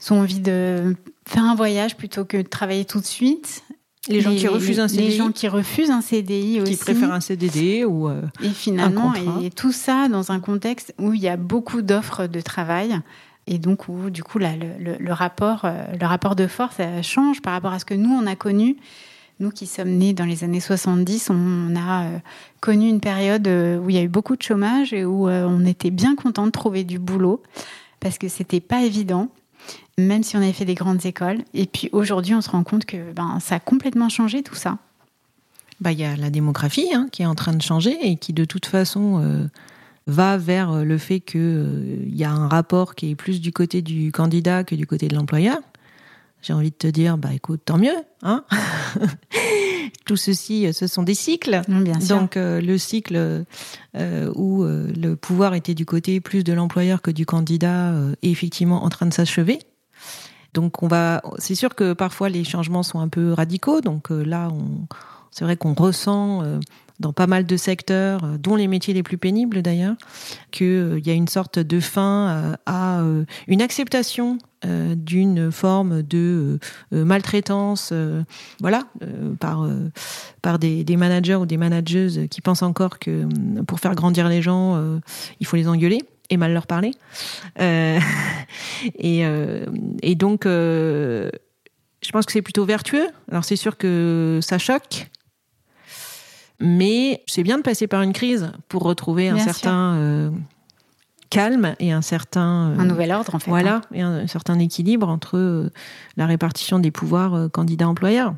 ils ont envie de faire un voyage plutôt que de travailler tout de suite. Les gens qui refusent un CDI. Les gens qui refusent un CDI aussi. Qui préfèrent un CDD ou Et finalement, et, tout ça dans un contexte où il y a beaucoup d'offres de travail. Et donc, où, du coup, là, le, rapport, le rapport de force change par rapport à ce que nous, on a connu. Nous qui sommes nés dans les années 70, on a euh, connu une période euh, où il y a eu beaucoup de chômage et où euh, on était bien content de trouver du boulot parce que c'était pas évident, même si on avait fait des grandes écoles. Et puis aujourd'hui, on se rend compte que ben, ça a complètement changé tout ça. Bah, il y a la démographie hein, qui est en train de changer et qui de toute façon va vers le fait qu'il y a un rapport qui est plus du côté du candidat que du côté de l'employeur j'ai envie de te dire, bah écoute, tant mieux, hein Tout ceci, euh, ce sont des cycles. Bien sûr. Donc euh, le cycle euh, où le pouvoir était du côté plus de l'employeur que du candidat est effectivement en train de s'achever. Donc on va, c'est sûr que parfois les changements sont un peu radicaux. Donc là, on, c'est vrai qu'on ressent dans pas mal de secteurs, dont les métiers les plus pénibles d'ailleurs, qu'il y a une sorte de fin à une acceptation d'une forme de maltraitance, voilà, par par des, des, managers ou des manageuses qui pensent encore que pour faire grandir les gens, il faut les engueuler et mal leur parler. et, et donc, je pense que c'est plutôt vertueux. Alors c'est sûr que ça choque mais c'est bien de passer par une crise pour retrouver un certain euh, calme et un certain... Euh, un nouvel ordre, en fait. Voilà, hein. et un, certain équilibre entre euh, la répartition des pouvoirs candidats-employeurs.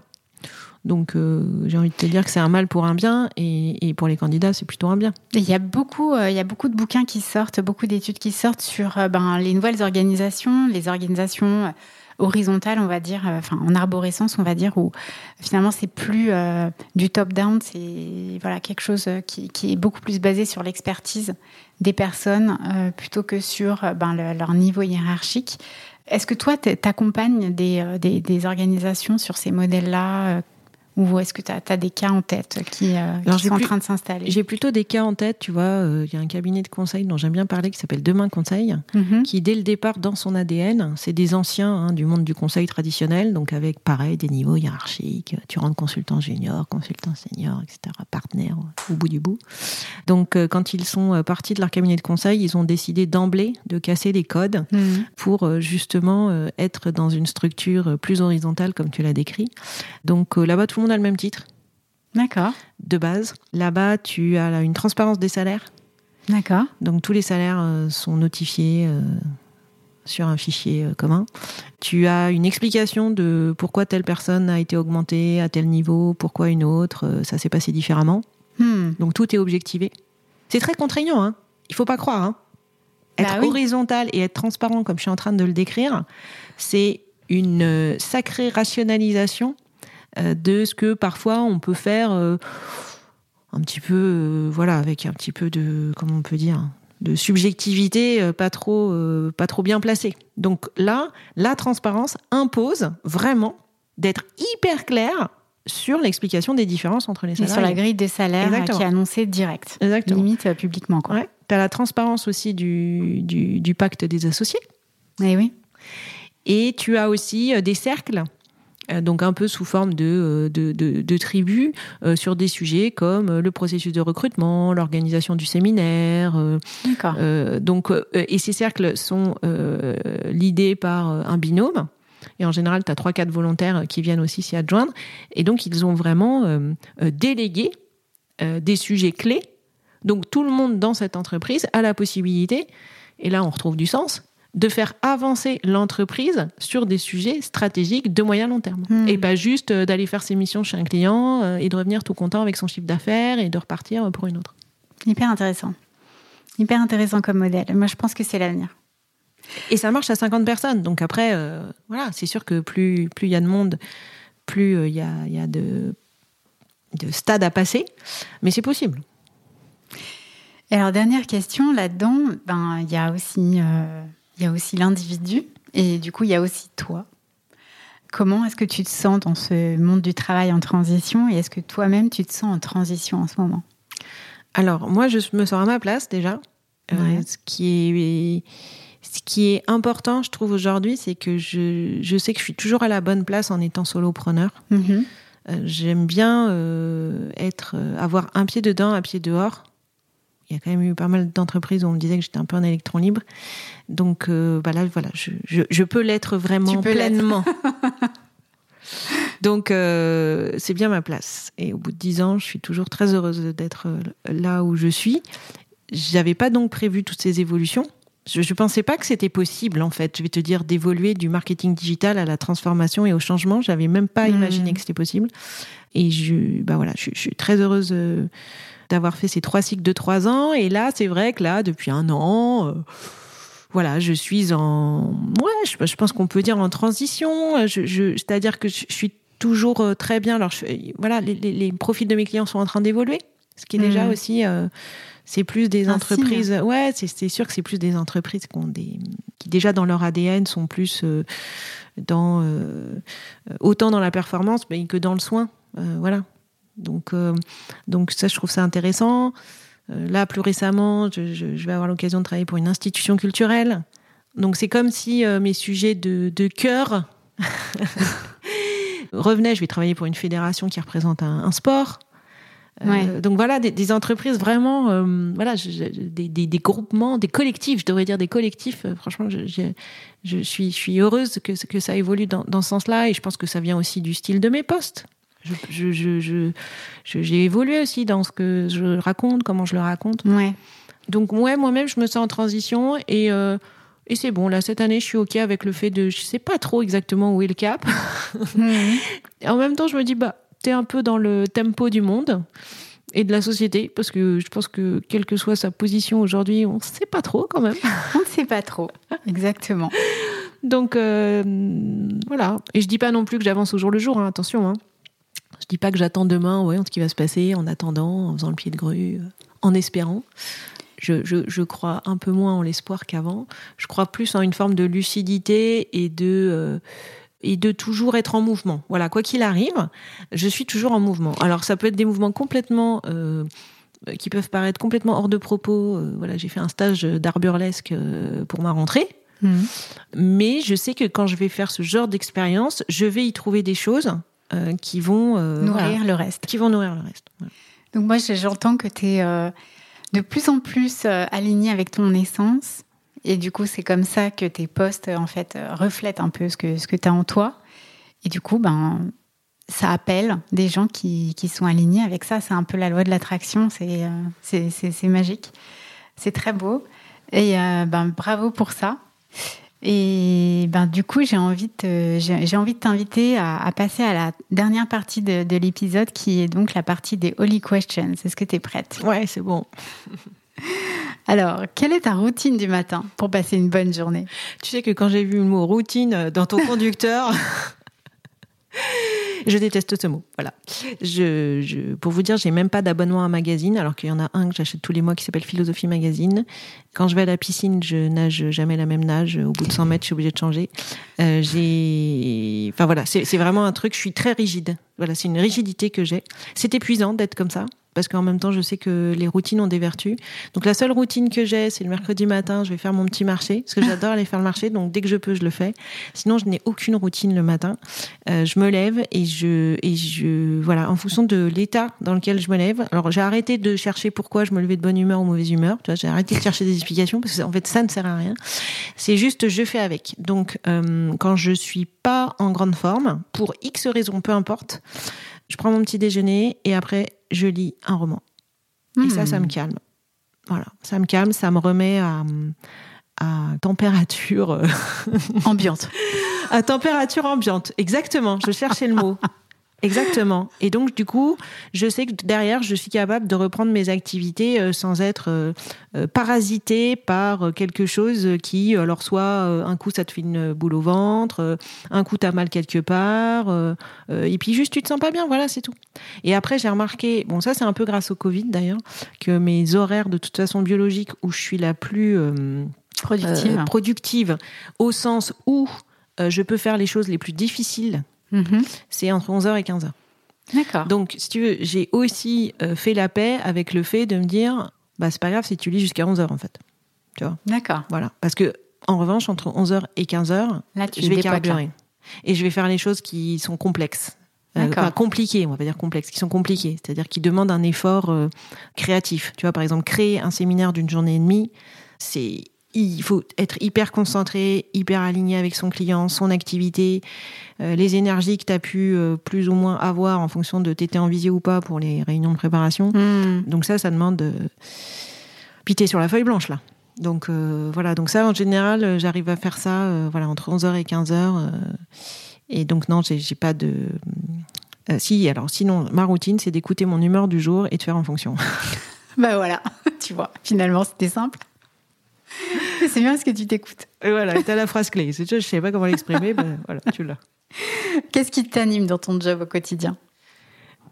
Donc j'ai envie de te dire que c'est un mal pour un bien et, pour les candidats c'est plutôt un bien. Il y a beaucoup, il y a beaucoup de bouquins qui sortent, beaucoup d'études qui sortent sur ben, les nouvelles organisations, les organisations horizontale, on va dire, euh, enfin en arborescence, on va dire, où finalement c'est plus euh, du top-down, c'est voilà quelque chose euh, qui, est beaucoup plus basé sur l'expertise des personnes plutôt que sur ben, leur niveau hiérarchique. Est-ce que toi, tu accompagnes des, des, organisations sur ces modèles-là ou est-ce que tu as, des cas en tête qui, euh, sont en train de s'installer? J'ai plutôt des cas en tête, tu vois. Euh, il y a un cabinet de conseil dont j'aime bien parler qui s'appelle Demain Conseil, mhm. qui dès le départ, dans son ADN, c'est des anciens hein, du monde du conseil traditionnel, donc avec pareil, des niveaux hiérarchiques. Tu rentres consultant junior, consultant senior, etc., partenaire au bout du bout. Donc euh, quand ils sont partis de leur cabinet de conseil, ils ont décidé d'emblée de casser les codes mhm. pour justement être dans une structure plus horizontale, comme tu l'as décrit. Donc là-bas, tout le monde a le même titre. D'accord. De base. Là-bas, tu as une transparence des salaires. D'accord. Donc tous les salaires euh, sont notifiés euh, sur un fichier euh, commun. Tu as une explication de pourquoi telle personne a été augmentée à tel niveau, pourquoi une autre, ça s'est passé différemment. Hmm. Donc tout est objectivé. C'est très contraignant, hein. Il faut pas croire. Hein. Être bah horizontal et être transparent, comme je suis en train de le décrire, c'est une sacrée rationalisation de ce que parfois on peut faire euh, un petit peu, euh, voilà, avec un petit peu de, comment on peut dire, de subjectivité pas trop, pas trop bien placée. Donc là, la transparence impose vraiment d'être hyper clair sur l'explication des différences entre les salaires. sur la grille des salaires qui est annoncée direct, Exactement. limite publiquement. Ouais. Tu as la transparence aussi du, du, du, pacte des associés. Et eh oui. Et tu as aussi des cercles euh, donc un peu sous forme de, euh, de, tribus euh, sur des sujets comme le processus de recrutement, l'organisation du séminaire. donc, et ces cercles sont l'idée par un binôme. Et en général, tu as trois, quatre volontaires qui viennent aussi s'y adjoindre. Et donc, ils ont vraiment délégué des sujets clés. Donc, tout le monde dans cette entreprise a la possibilité, et là, on retrouve du sens, de faire avancer l'entreprise sur des sujets stratégiques de moyen long terme. Hmm. Et pas juste euh, d'aller faire ses missions chez un client euh, et de revenir tout content avec son chiffre d'affaires et de repartir pour une autre. Hyper intéressant. Hyper intéressant comme modèle. Moi, je pense que c'est l'avenir. Et ça marche à 50 personnes. Donc après, euh, voilà, c'est sûr que plus il y a de monde, plus il y, a, y a de, de stades à passer. Mais c'est possible. Et alors, dernière question, là-dedans, ben, il y a aussi il y a aussi l'individu et du coup, il y a aussi toi. Comment est-ce que tu te sens dans ce monde du travail en transition et est-ce que toi-même, tu te sens en transition en ce moment? Alors, moi, je me sens à ma place déjà. Euh, ce, qui est, ce qui est important, je trouve, aujourd'hui, c'est que je, je, sais que je suis toujours à la bonne place en étant solopreneur. Mm-hmm. Euh, j'aime bien euh, être, avoir un pied dedans, un pied dehors il y a quand même eu pas mal d'entreprises où on me disait que j'étais un peu un électron libre. Donc euh, bah là, voilà, je, je, peux l'être vraiment pleinement. Donc euh, c'est bien ma place. Et au bout de dix ans, je suis toujours très heureuse d'être euh, là où je suis. J'avais pas donc prévu toutes ces évolutions. Je ne pensais pas que c'était possible, en fait, je vais te dire, d'évoluer du marketing digital à la transformation et au changement. J'avais même pas mmh. imaginé que c'était possible. Et je, bah voilà, je, je suis très heureuse d'avoir fait ces trois cycles de trois ans. Et là, c'est vrai que là, depuis un an, euh, voilà, je suis en, ouais, je, pense qu'on peut dire en transition. Je, C'est-à-dire que je, suis toujours euh, très bien. Alors, voilà, les, profils de mes clients sont en train d'évoluer, ce qui est déjà mmh. aussi. Euh, c'est plus des entreprises. Ouais, c'est sûr que c'est plus des entreprises qui, ont des, qui déjà dans leur ADN sont plus dans autant dans la performance mais que dans le soin. voilà. Donc, euh, donc ça, je trouve ça intéressant. Euh, là, plus récemment, je, vais avoir l'occasion de travailler pour une institution culturelle. Donc, c'est comme si euh, mes sujets de, de cœur revenaient. Je vais travailler pour une fédération qui représente un, sport. donc voilà, des, entreprises vraiment, voilà, des, des, groupements, des collectifs, je devrais dire des collectifs. franchement, je, je, suis, je suis heureuse que, que ça évolue dans, dans ce sens-là et je pense que ça vient aussi du style de mes postes. Je, je, j'ai évolué aussi dans ce que je raconte, comment je le raconte. Ouais. Donc ouais, moi-même, je me sens en transition et euh, et c'est bon. Là, cette année, je suis ok avec le fait de, je sais pas trop exactement où est le cap. En même temps, je me dis bah tu es un peu dans le tempo du monde et de la société, parce que je pense que quelle que soit sa position aujourd'hui, on ne sait pas trop quand même. on ne sait pas trop, exactement. Donc euh, voilà. Et je dis pas non plus que j'avance au jour le jour, hein, attention. Hein. Je dis pas que j'attends demain, ouais, ce qui va se passer, en attendant, en faisant le pied de grue, euh, en espérant. Je, je, crois un peu moins en l'espoir qu'avant. Je crois plus en une forme de lucidité et de euh, et de toujours être en mouvement. Voilà, quoi qu'il arrive, je suis toujours en mouvement. Alors ça peut être des mouvements complètement euh, qui peuvent paraître complètement hors de propos. Euh, voilà, j'ai fait un stage d'art burlesque euh, pour ma rentrée. Mhm. Mais je sais que quand je vais faire ce genre d'expérience, je vais y trouver des choses qui vont nourrir le reste. Qui vont nourrir le reste. Donc moi, j'entends que tu es de plus en plus aligné avec ton essence et du coup, c'est comme ça que tes posts, en fait, euh, reflètent un peu ce que, ce que tu as en toi. Et du coup, ben, ça appelle des gens qui, qui sont alignés avec ça. C'est un peu la loi de l'attraction. C'est euh, c'est magique. C'est très beau. Et euh, ben, bravo pour ça. Et ben, du coup, j'ai envie de, j'ai envie de t'inviter à, à, passer à la dernière partie de, de l'épisode qui est donc la partie des Holy Questions. Est-ce que tu es prête? Ouais, c'est bon. Alors, quelle est ta routine du matin pour passer une bonne journée? Tu sais que quand j'ai vu le mot routine dans ton conducteur, je déteste ce mot. Voilà. Je, pour vous dire, j'ai même pas d'abonnement à un magazine, alors qu'il y en a un que j'achète tous les mois qui s'appelle Philosophie Magazine. Quand je vais à la piscine, je nage jamais la même nage. Au bout de 100 mètres, je suis obligée de changer. Euh, j'ai, enfin voilà, c'est vraiment un truc. Je suis très rigide. Voilà, c'est une rigidité que j'ai. C'est épuisant d'être comme ça parce qu'en même temps, je sais que les routines ont des vertus. Donc la seule routine que j'ai, c'est le mercredi matin, je vais faire mon petit marché, parce que j'adore aller faire le marché, donc dès que je peux, je le fais. Sinon, je n'ai aucune routine le matin. Euh, je me lève et je et je voilà, en fonction de l'état dans lequel je me lève. Alors j'ai arrêté de chercher pourquoi je me levais de bonne humeur ou mauvaise humeur. Tu vois, j'ai arrêté de chercher des explications parce que en fait ça ne sert à rien. C'est juste je fais avec. Donc euh, quand je suis pas en grande forme, pour X raisons, peu importe, je prends mon petit déjeuner et après je lis un roman. Et ça, ça me hmm. calme. Voilà, ça me calme, ça me remet à, à température euh, ambiante. à température ambiante, exactement. Je cherchais le mot. Exactement. Et donc, du coup, je sais que derrière, je suis capable de reprendre mes activités euh, sans être euh, euh, parasité par quelque chose qui, alors, soit un coup, ça te fait une boule au ventre, un coup, t'as mal quelque part, et puis juste, tu te sens pas bien. Voilà, c'est tout. Et après, j'ai remarqué, bon, ça, c'est un peu grâce au Covid d'ailleurs, que mes horaires, de toute façon biologique, où je suis la plus productive. productive, au sens où je peux faire les choses les plus difficiles Mhm. C'est entre 11h et 15h. D'accord. Donc, si tu veux, j'ai aussi euh, fait la paix avec le fait de me dire, bah, c'est pas grave si tu lis jusqu'à 11h, en fait. Tu vois? D'accord. Voilà. Parce que, en revanche, entre 11h et 15h, Là, je vais carburer. Et je vais faire les choses qui sont complexes. Euh, enfin, compliquées, on va pas dire complexes, qui sont compliquées, c'est-à-dire qui demandent un effort euh, créatif. Tu vois, par exemple, créer un séminaire d'une journée et demie, c'est il faut être hyper concentré, hyper aligné avec son client, son activité, euh, les énergies que tu as pu euh, plus ou moins avoir en fonction de t'étais en visio ou pas pour les réunions de préparation. Hmm. Donc ça, ça demande de piter sur la feuille blanche là. Donc euh, voilà, donc ça en général, j'arrive à faire ça voilà entre 11h et 15h. et donc non, j'ai pas de si, alors sinon, ma routine, c'est d'écouter mon humeur du jour et de faire en fonction. bah voilà, tu vois, finalement, c'était simple. c'est bien ce que tu t'écoutes. Et voilà, as la phrase clé. Je sais pas comment l'exprimer, mais voilà, tu l'as. Qu'est-ce qui t'anime dans ton job au quotidien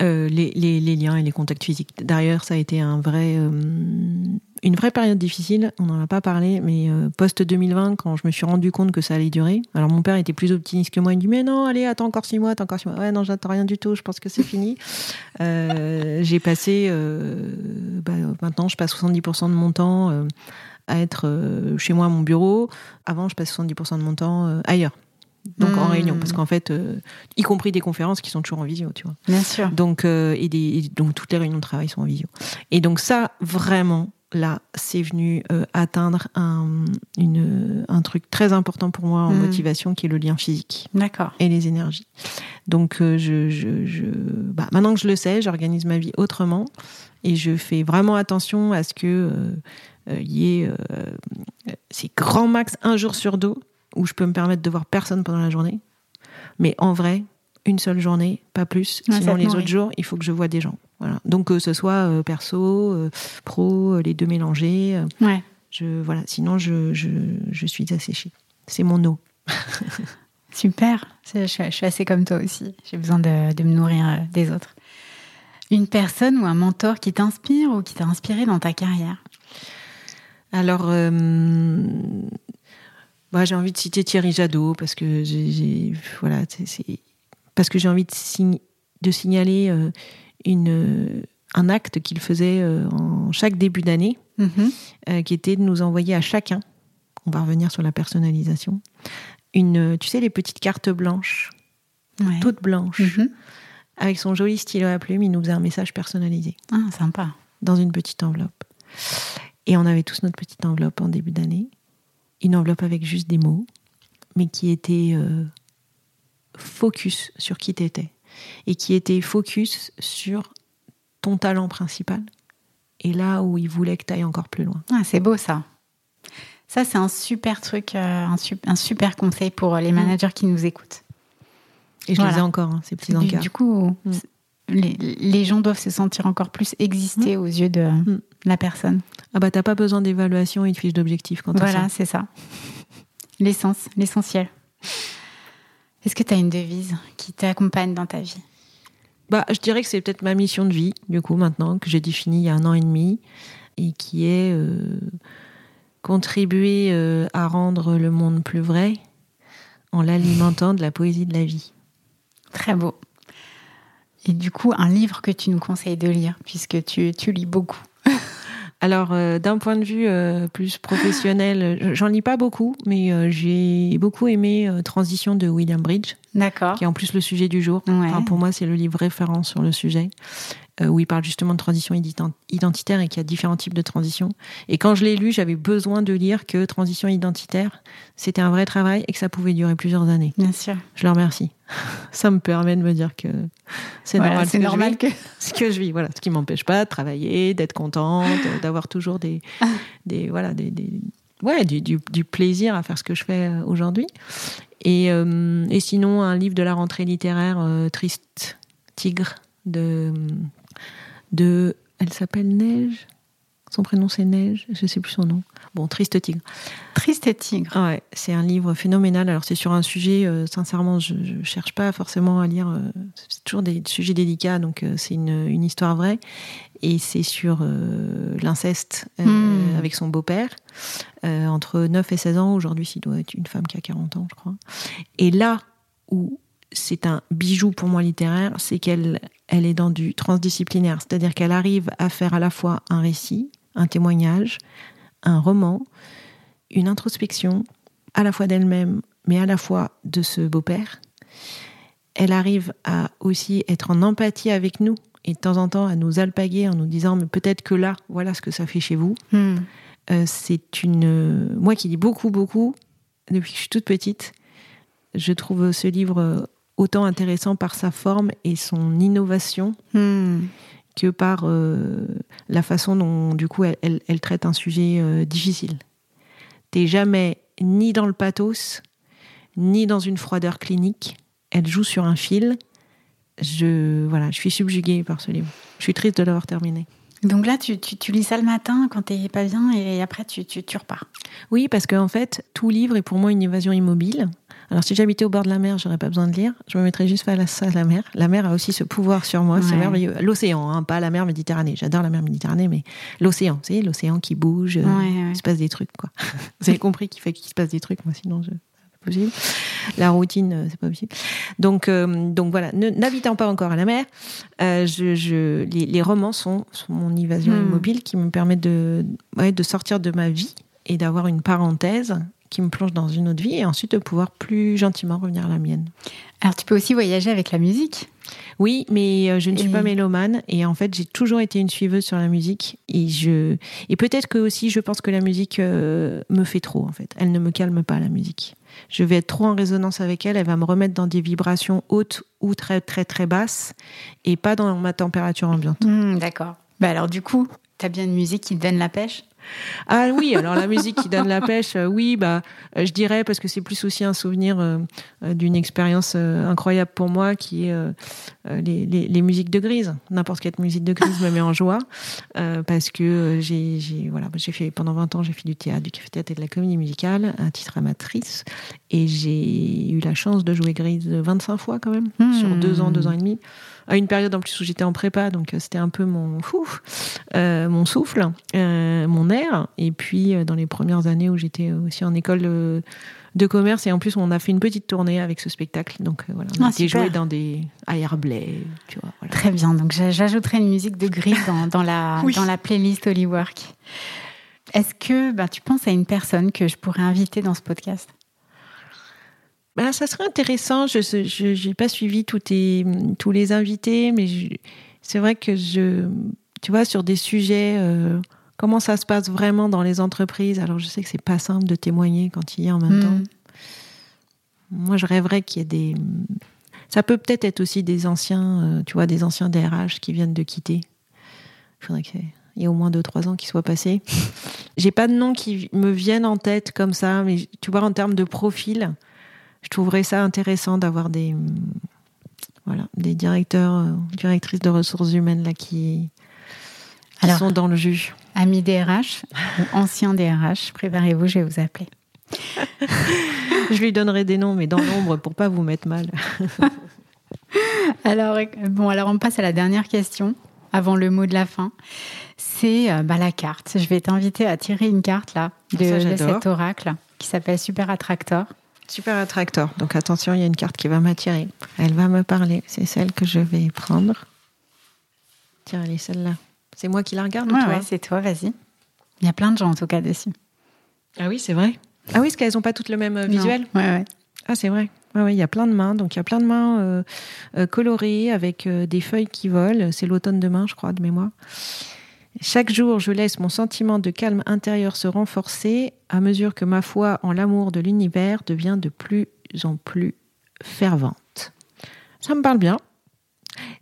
euh, les, les, les, liens et les contacts physiques. D'ailleurs, ça a été un vrai, euh, une vraie période difficile. On n'en a pas parlé, mais euh, post 2020, quand je me suis rendu compte que ça allait durer. Alors mon père était plus optimiste que moi. Il me dit mais non, allez, attends encore six mois, attends encore six mois. Ouais, non, j'attends rien du tout. Je pense que c'est fini. J'ai passé, bah, maintenant, je passe 70% de mon temps à être euh, chez moi à mon bureau. Avant, je passe 70% de mon temps euh, ailleurs. Donc en hmm. réunion, parce qu'en fait, euh, y compris des conférences qui sont toujours en visio, tu vois. Bien sûr. Donc, et, des, donc toutes les réunions de travail sont en visio. Et donc ça, vraiment, là, c'est venu atteindre un, une, un truc très important pour moi en hmm. motivation, qui est le lien physique. D'accord. Et les énergies. Donc, je, je, je bah, maintenant que je le sais, j'organise ma vie autrement et je fais vraiment attention à ce que y ait euh, c'est grand max un jour sur deux où je peux me permettre de voir personne pendant la journée. Mais en vrai, une seule journée, pas plus. Sinon, les autres jours, il faut que je vois des gens. Voilà. Donc, que ce soit perso, pro, les deux mélangés. ouais. Je, voilà. Sinon, je, je, je suis asséchée. C'est mon eau. Super. Je, suis assez comme toi aussi. J'ai besoin de, de, me nourrir des autres. Une personne ou un mentor qui t'inspire ou qui t'a inspiré dans ta carrière? Alors, bah, j'ai envie de citer Thierry Jadot parce que j'ai, voilà, c'est, parce que j'ai envie de, de signaler euh, une, euh, un acte qu'il faisait euh, en chaque début d'année, mm-hmm. qui était de nous envoyer à chacun, on va revenir sur la personnalisation, une, tu sais, les petites cartes blanches, toutes blanches, mm-hmm. avec son joli stylo à plume, il nous faisait un message personnalisé. Ah, sympa. Dans une petite enveloppe. Et on avait tous notre petite enveloppe en début d'année une enveloppe avec juste des mots, mais qui était euh, focus sur qui t'étais et qui était focus sur ton talent principal et là où il voulait que tu ailles encore plus loin. Ah, c'est beau ça. Ça, c'est un super truc, euh, un, super conseil pour les mm. managers qui nous écoutent. Et je le dis encore, hein, ces petits encarts. Du coup, mm. Les, gens doivent se sentir encore plus exister mm. aux yeux de la personne. Ah bah t'as pas besoin d'évaluation et de fiche d'objectif quand Voilà, c'est ça. L'essence, l'essentiel. Est-ce que tu as une devise qui t'accompagne dans ta vie? Bah, Je dirais que c'est peut-être ma mission de vie, du coup, maintenant, que j'ai définie il y a un an et demi, et qui est euh, contribuer euh, à rendre le monde plus vrai en l'alimentant de la poésie de la vie. Très beau. Et du coup, un livre que tu nous conseilles de lire, puisque tu, tu lis beaucoup. Alors, euh, d'un point de vue euh, plus professionnel, j'en lis pas beaucoup, mais euh, j'ai beaucoup aimé Transition de William Bridge. D'accord. Qui est en plus le sujet du jour. pour moi, c'est le livre référence sur le sujet. Euh, où il parle justement de transition identitaire et qu'il y a différents types de transitions. Et quand je l'ai lu, j'avais besoin de lire que transition identitaire, c'était un vrai travail et que ça pouvait durer plusieurs années. Bien sûr. Je le remercie. Ça me permet de me dire que c'est normal, c'est normal que... ce que je vis. Voilà, ce qui m'empêche pas de travailler, d'être contente, d'avoir toujours des, des voilà, des, des ouais, du, du, du, plaisir à faire ce que je fais euh, aujourd'hui. Et, euh, et sinon, un livre de la rentrée littéraire, Triste Tigre, de de. Elle s'appelle Neige Son prénom c'est Neige, je sais plus son nom. Bon, Triste Tigre. Triste Tigre. ouais, c'est un livre phénoménal. Alors c'est sur un sujet, euh, sincèrement, je, ne cherche pas forcément à lire. Euh, c'est toujours des sujets délicats, donc euh, c'est une, une, histoire vraie. Et c'est sur l'inceste hmm. avec son beau-père, entre 9 et 16 ans. Aujourd'hui, il doit être une femme qui a 40 ans, je crois. Et là où c'est un bijou pour moi littéraire, c'est qu'elle elle est dans du transdisciplinaire, c'est-à-dire qu'elle arrive à faire à la fois un récit, un témoignage, un roman, une introspection, à la fois d'elle-même, mais à la fois de ce beau-père. Elle arrive à aussi être en empathie avec nous et de temps en temps à nous alpaguer en nous disant mais peut-être que là, voilà ce que ça fait chez vous. Hmm. Euh, c'est une moi qui lis beaucoup beaucoup depuis que je suis toute petite. Je trouve ce livre autant intéressant par sa forme et son innovation hmm. que par euh, la façon dont, du coup, elle, traite un sujet euh, difficile. T'es jamais ni dans le pathos, ni dans une froideur clinique. Elle joue sur un fil. Je, voilà, je suis subjuguée par ce livre. Je suis triste de l'avoir terminé. Donc là, tu, tu, lis ça le matin quand t'es pas bien et après tu, tu, tu repars. Oui, parce qu'en fait, tout livre est pour moi une évasion immobile. Alors, si j'habitais au bord de la mer, j'aurais pas besoin de lire. Je me mettrais juste face à la mer. La mer a aussi ce pouvoir sur moi. C'est merveilleux. L'océan, hein, pas la mer Méditerranée. J'adore la mer Méditerranée, mais l'océan, sais, l'océan qui bouge, euh, il se passe des trucs, quoi. Vous avez compris qu'il fait qu'il se passe des trucs, moi, sinon je possible. La routine, euh, c'est pas possible. Donc, euh, donc voilà, n'habitant pas encore à la mer, je, les, romans sont, mon évasion hmm. immobile qui me permet de, de sortir de ma vie et d'avoir une parenthèse qui me plonge dans une autre vie et ensuite de pouvoir plus gentiment revenir à la mienne. Alors tu peux aussi voyager avec la musique Oui, mais euh, je ne suis pas mélomane et en fait j'ai toujours été une suiveuse sur la musique et je et peut-être que aussi je pense que la musique euh, me fait trop en fait. Elle ne me calme pas la musique. Je vais être trop en résonance avec elle, elle va me remettre dans des vibrations hautes ou très très très basses et pas dans ma température ambiante. Hmm, d'accord. Bah alors du coup, tu as bien une musique qui te donne la pêche? Ah oui, alors la musique qui donne la pêche, euh, oui, bah, euh, je dirais parce que c'est plus aussi un souvenir euh, d'une expérience incroyable pour moi qui est les, les, les, musiques de Grise. N'importe quelle musique de Grise me met en joie parce que j'ai, j'ai, voilà, j'ai fait pendant 20 ans, j'ai fait du théâtre, du café-théâtre et de la comédie musicale, un titre amatrice, et j'ai eu la chance de jouer Grise 25 fois quand même sur deux ans, deux ans et demi à une période en plus où j'étais en prépa, donc euh, c'était un peu mon fou, euh, mon souffle, euh, mon air. Et puis dans les premières années où j'étais aussi en école de commerce et en plus on a fait une petite tournée avec ce spectacle. Donc voilà on a ah, été joué dans des airblay tu vois très bien. Donc j'ajouterai une musique de gris dans, dans la dans la playlist Holywork est-ce que bah, tu penses à une personne que je pourrais inviter dans ce podcast? Ben, ça serait intéressant. Je n'ai pas suivi tous, tous les invités, mais c'est vrai que je, tu vois, sur des sujets, euh, comment ça se passe vraiment dans les entreprises? Alors, je sais que c'est pas simple de témoigner quand il y a en même temps. Hmm. Moi, je rêverais qu'il y ait des. Ça peut peut-être être aussi des anciens, euh, tu vois, des anciens DRH qui viennent de quitter. Il faudrait qu'il y ait au moins 2-3 ans qui soient passés. J'ai pas de nom qui me viennent en tête comme ça, mais tu vois, en termes de profil, je trouverais ça intéressant d'avoir des voilà des directeurs euh, directrices de ressources humaines là qui, sont dans le jus. Amis DRH ou anciens DRH, préparez-vous, je vais vous appeler. je lui donnerai des noms, mais dans l'ombre pour pas vous mettre mal. alors bon, alors on passe à la dernière question avant le mot de la fin. C'est euh, bah, la carte. Je vais t'inviter à tirer une carte là de, de cet oracle qui s'appelle Super Attractor. Super attracteur. Donc attention, il y a une carte qui va m'attirer. Elle va me parler. C'est celle que je vais prendre. Tiens, elle est celle-là. C'est moi qui la regarde ou toi c'est toi, vas-y. Il y a plein de gens en tout cas dessus. Ah oui, c'est vrai. Ah oui, parce qu'elles n'ont pas toutes le même euh, visuel Ouais, ouais. Ah, c'est vrai. Ouais, il y a plein de mains. Donc il y a plein de mains euh, euh, colorées avec des feuilles qui volent. C'est l'automne de main, je crois, de mémoire. Chaque jour, je laisse mon sentiment de calme intérieur se renforcer à mesure que ma foi en l'amour de l'univers devient de plus en plus fervente. Ça me parle bien.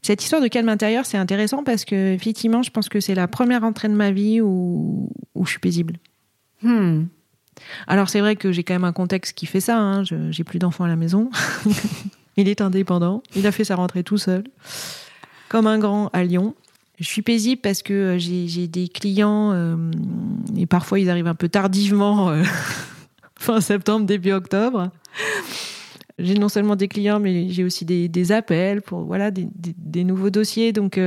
Cette histoire de calme intérieur, c'est intéressant parce que, effectivement, je pense que c'est la première entrée de ma vie où, je suis paisible. Hmm. Alors, c'est vrai que j'ai quand même un contexte qui fait ça. Hein. j'ai plus d'enfants à la maison. il est indépendant. Il a fait sa rentrée tout seul, comme un grand à Lyon. Je suis paisible parce que euh, j'ai des clients euh, et parfois ils arrivent un peu tardivement, euh, fin septembre, début octobre. J'ai non seulement des clients, mais j'ai aussi des, appels pour voilà des, nouveaux dossiers. Donc,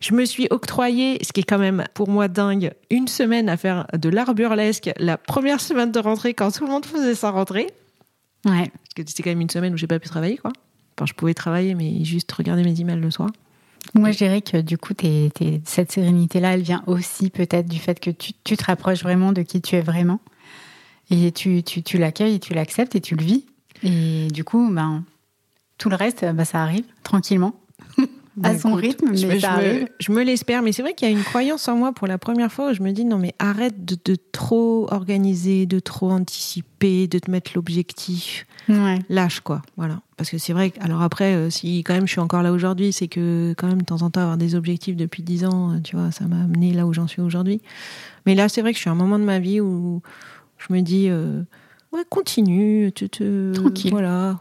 je me suis octroyé, ce qui est quand même pour moi dingue, une semaine à faire de l'art burlesque la première semaine de rentrée quand tout le monde faisait sa rentrée. Ouais. Parce que c'était quand même une semaine où j'ai pas pu travailler, quoi. Enfin, je pouvais travailler, mais juste regarder mes emails le soir. Moi, je dirais que du coup, cette sérénité-là, elle vient aussi peut-être du fait que tu, te rapproches vraiment de qui tu es vraiment. Et tu, tu, l'accueilles, tu l'acceptes et tu le vis. Et du coup, ben, tout le reste, ben, ça arrive tranquillement à son rythme, mais je, ça Me, je me l'espère, mais c'est vrai qu'il y a une croyance en moi pour la première fois où je me dis non mais arrête de, trop organiser, de trop anticiper, de te mettre l'objectif. Ouais. Lâche quoi, voilà. Parce que c'est vrai. alors après, euh, si quand même je suis encore là aujourd'hui, c'est que quand même de temps en temps avoir des objectifs depuis dix ans, euh, tu vois, ça m'a amené là où j'en suis aujourd'hui. Mais là, c'est vrai que je suis à un moment de ma vie où je me dis euh, ouais continue, tu te tranquille, voilà.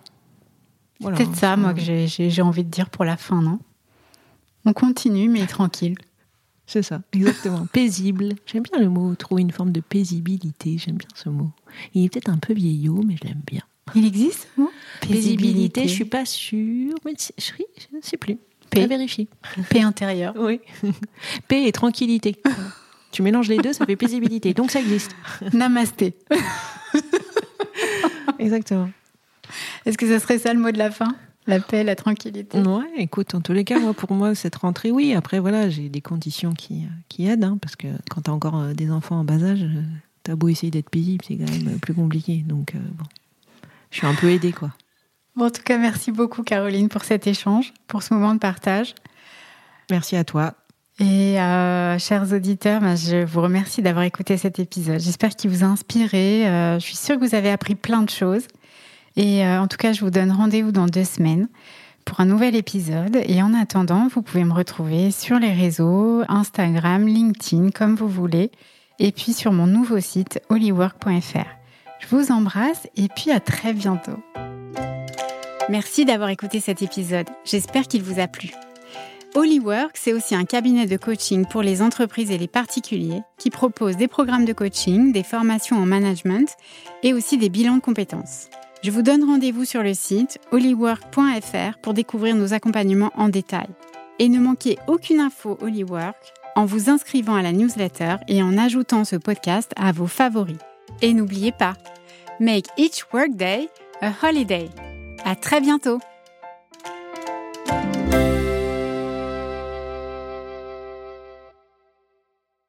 voilà Peut-être ça, moi, que j'ai envie de dire pour la fin, non? On continue, mais tranquille. C'est ça, exactement. Paisible. J'aime bien le mot, trouver une forme de paisibilité. J'aime bien ce mot. Il est peut-être un peu vieillot, mais je l'aime bien. Il existe ce mot Paisibilité, je suis pas sûre, mais je ne sais plus. P. À vérifier. Paix intérieure. Oui. Paix et tranquillité. tu mélanges les deux, ça fait paisibilité. Donc ça existe. Namasté. Exactement. Est-ce que ce serait ça le mot de la fin? La paix, la tranquillité. Ouais, écoute, en tous les cas, moi, pour moi, cette rentrée, oui. Après, voilà, j'ai des conditions qui, qui aident, hein, parce que quand tu as encore euh, des enfants en bas âge, euh, tu as beau essayer d'être paisible, c'est quand même euh, plus compliqué. Donc, bon, je suis un peu aidée, quoi. Bon, en tout cas, merci beaucoup, Caroline, pour cet échange, pour ce moment de partage. Merci à toi. Et chers auditeurs, ben, je vous remercie d'avoir écouté cet épisode. J'espère qu'il vous a inspiré. je suis sûre que vous avez appris plein de choses. Et euh, en tout cas, je vous donne rendez-vous dans deux semaines pour un nouvel épisode. Et en attendant, vous pouvez me retrouver sur les réseaux, Instagram, LinkedIn, comme vous voulez. et puis sur mon nouveau site holywork.fr. Je vous embrasse et puis à très bientôt. Merci d'avoir écouté cet épisode. J'espère qu'il vous a plu. Holywork, c'est aussi un cabinet de coaching pour les entreprises et les particuliers qui propose des programmes de coaching, des formations en management et aussi des bilans de compétences. Je vous donne rendez-vous sur le site holywork.fr pour découvrir nos accompagnements en détail. Et ne manquez aucune info Holywork en vous inscrivant à la newsletter et en ajoutant ce podcast à vos favoris. Et n'oubliez pas, make each workday a holiday. À très bientôt!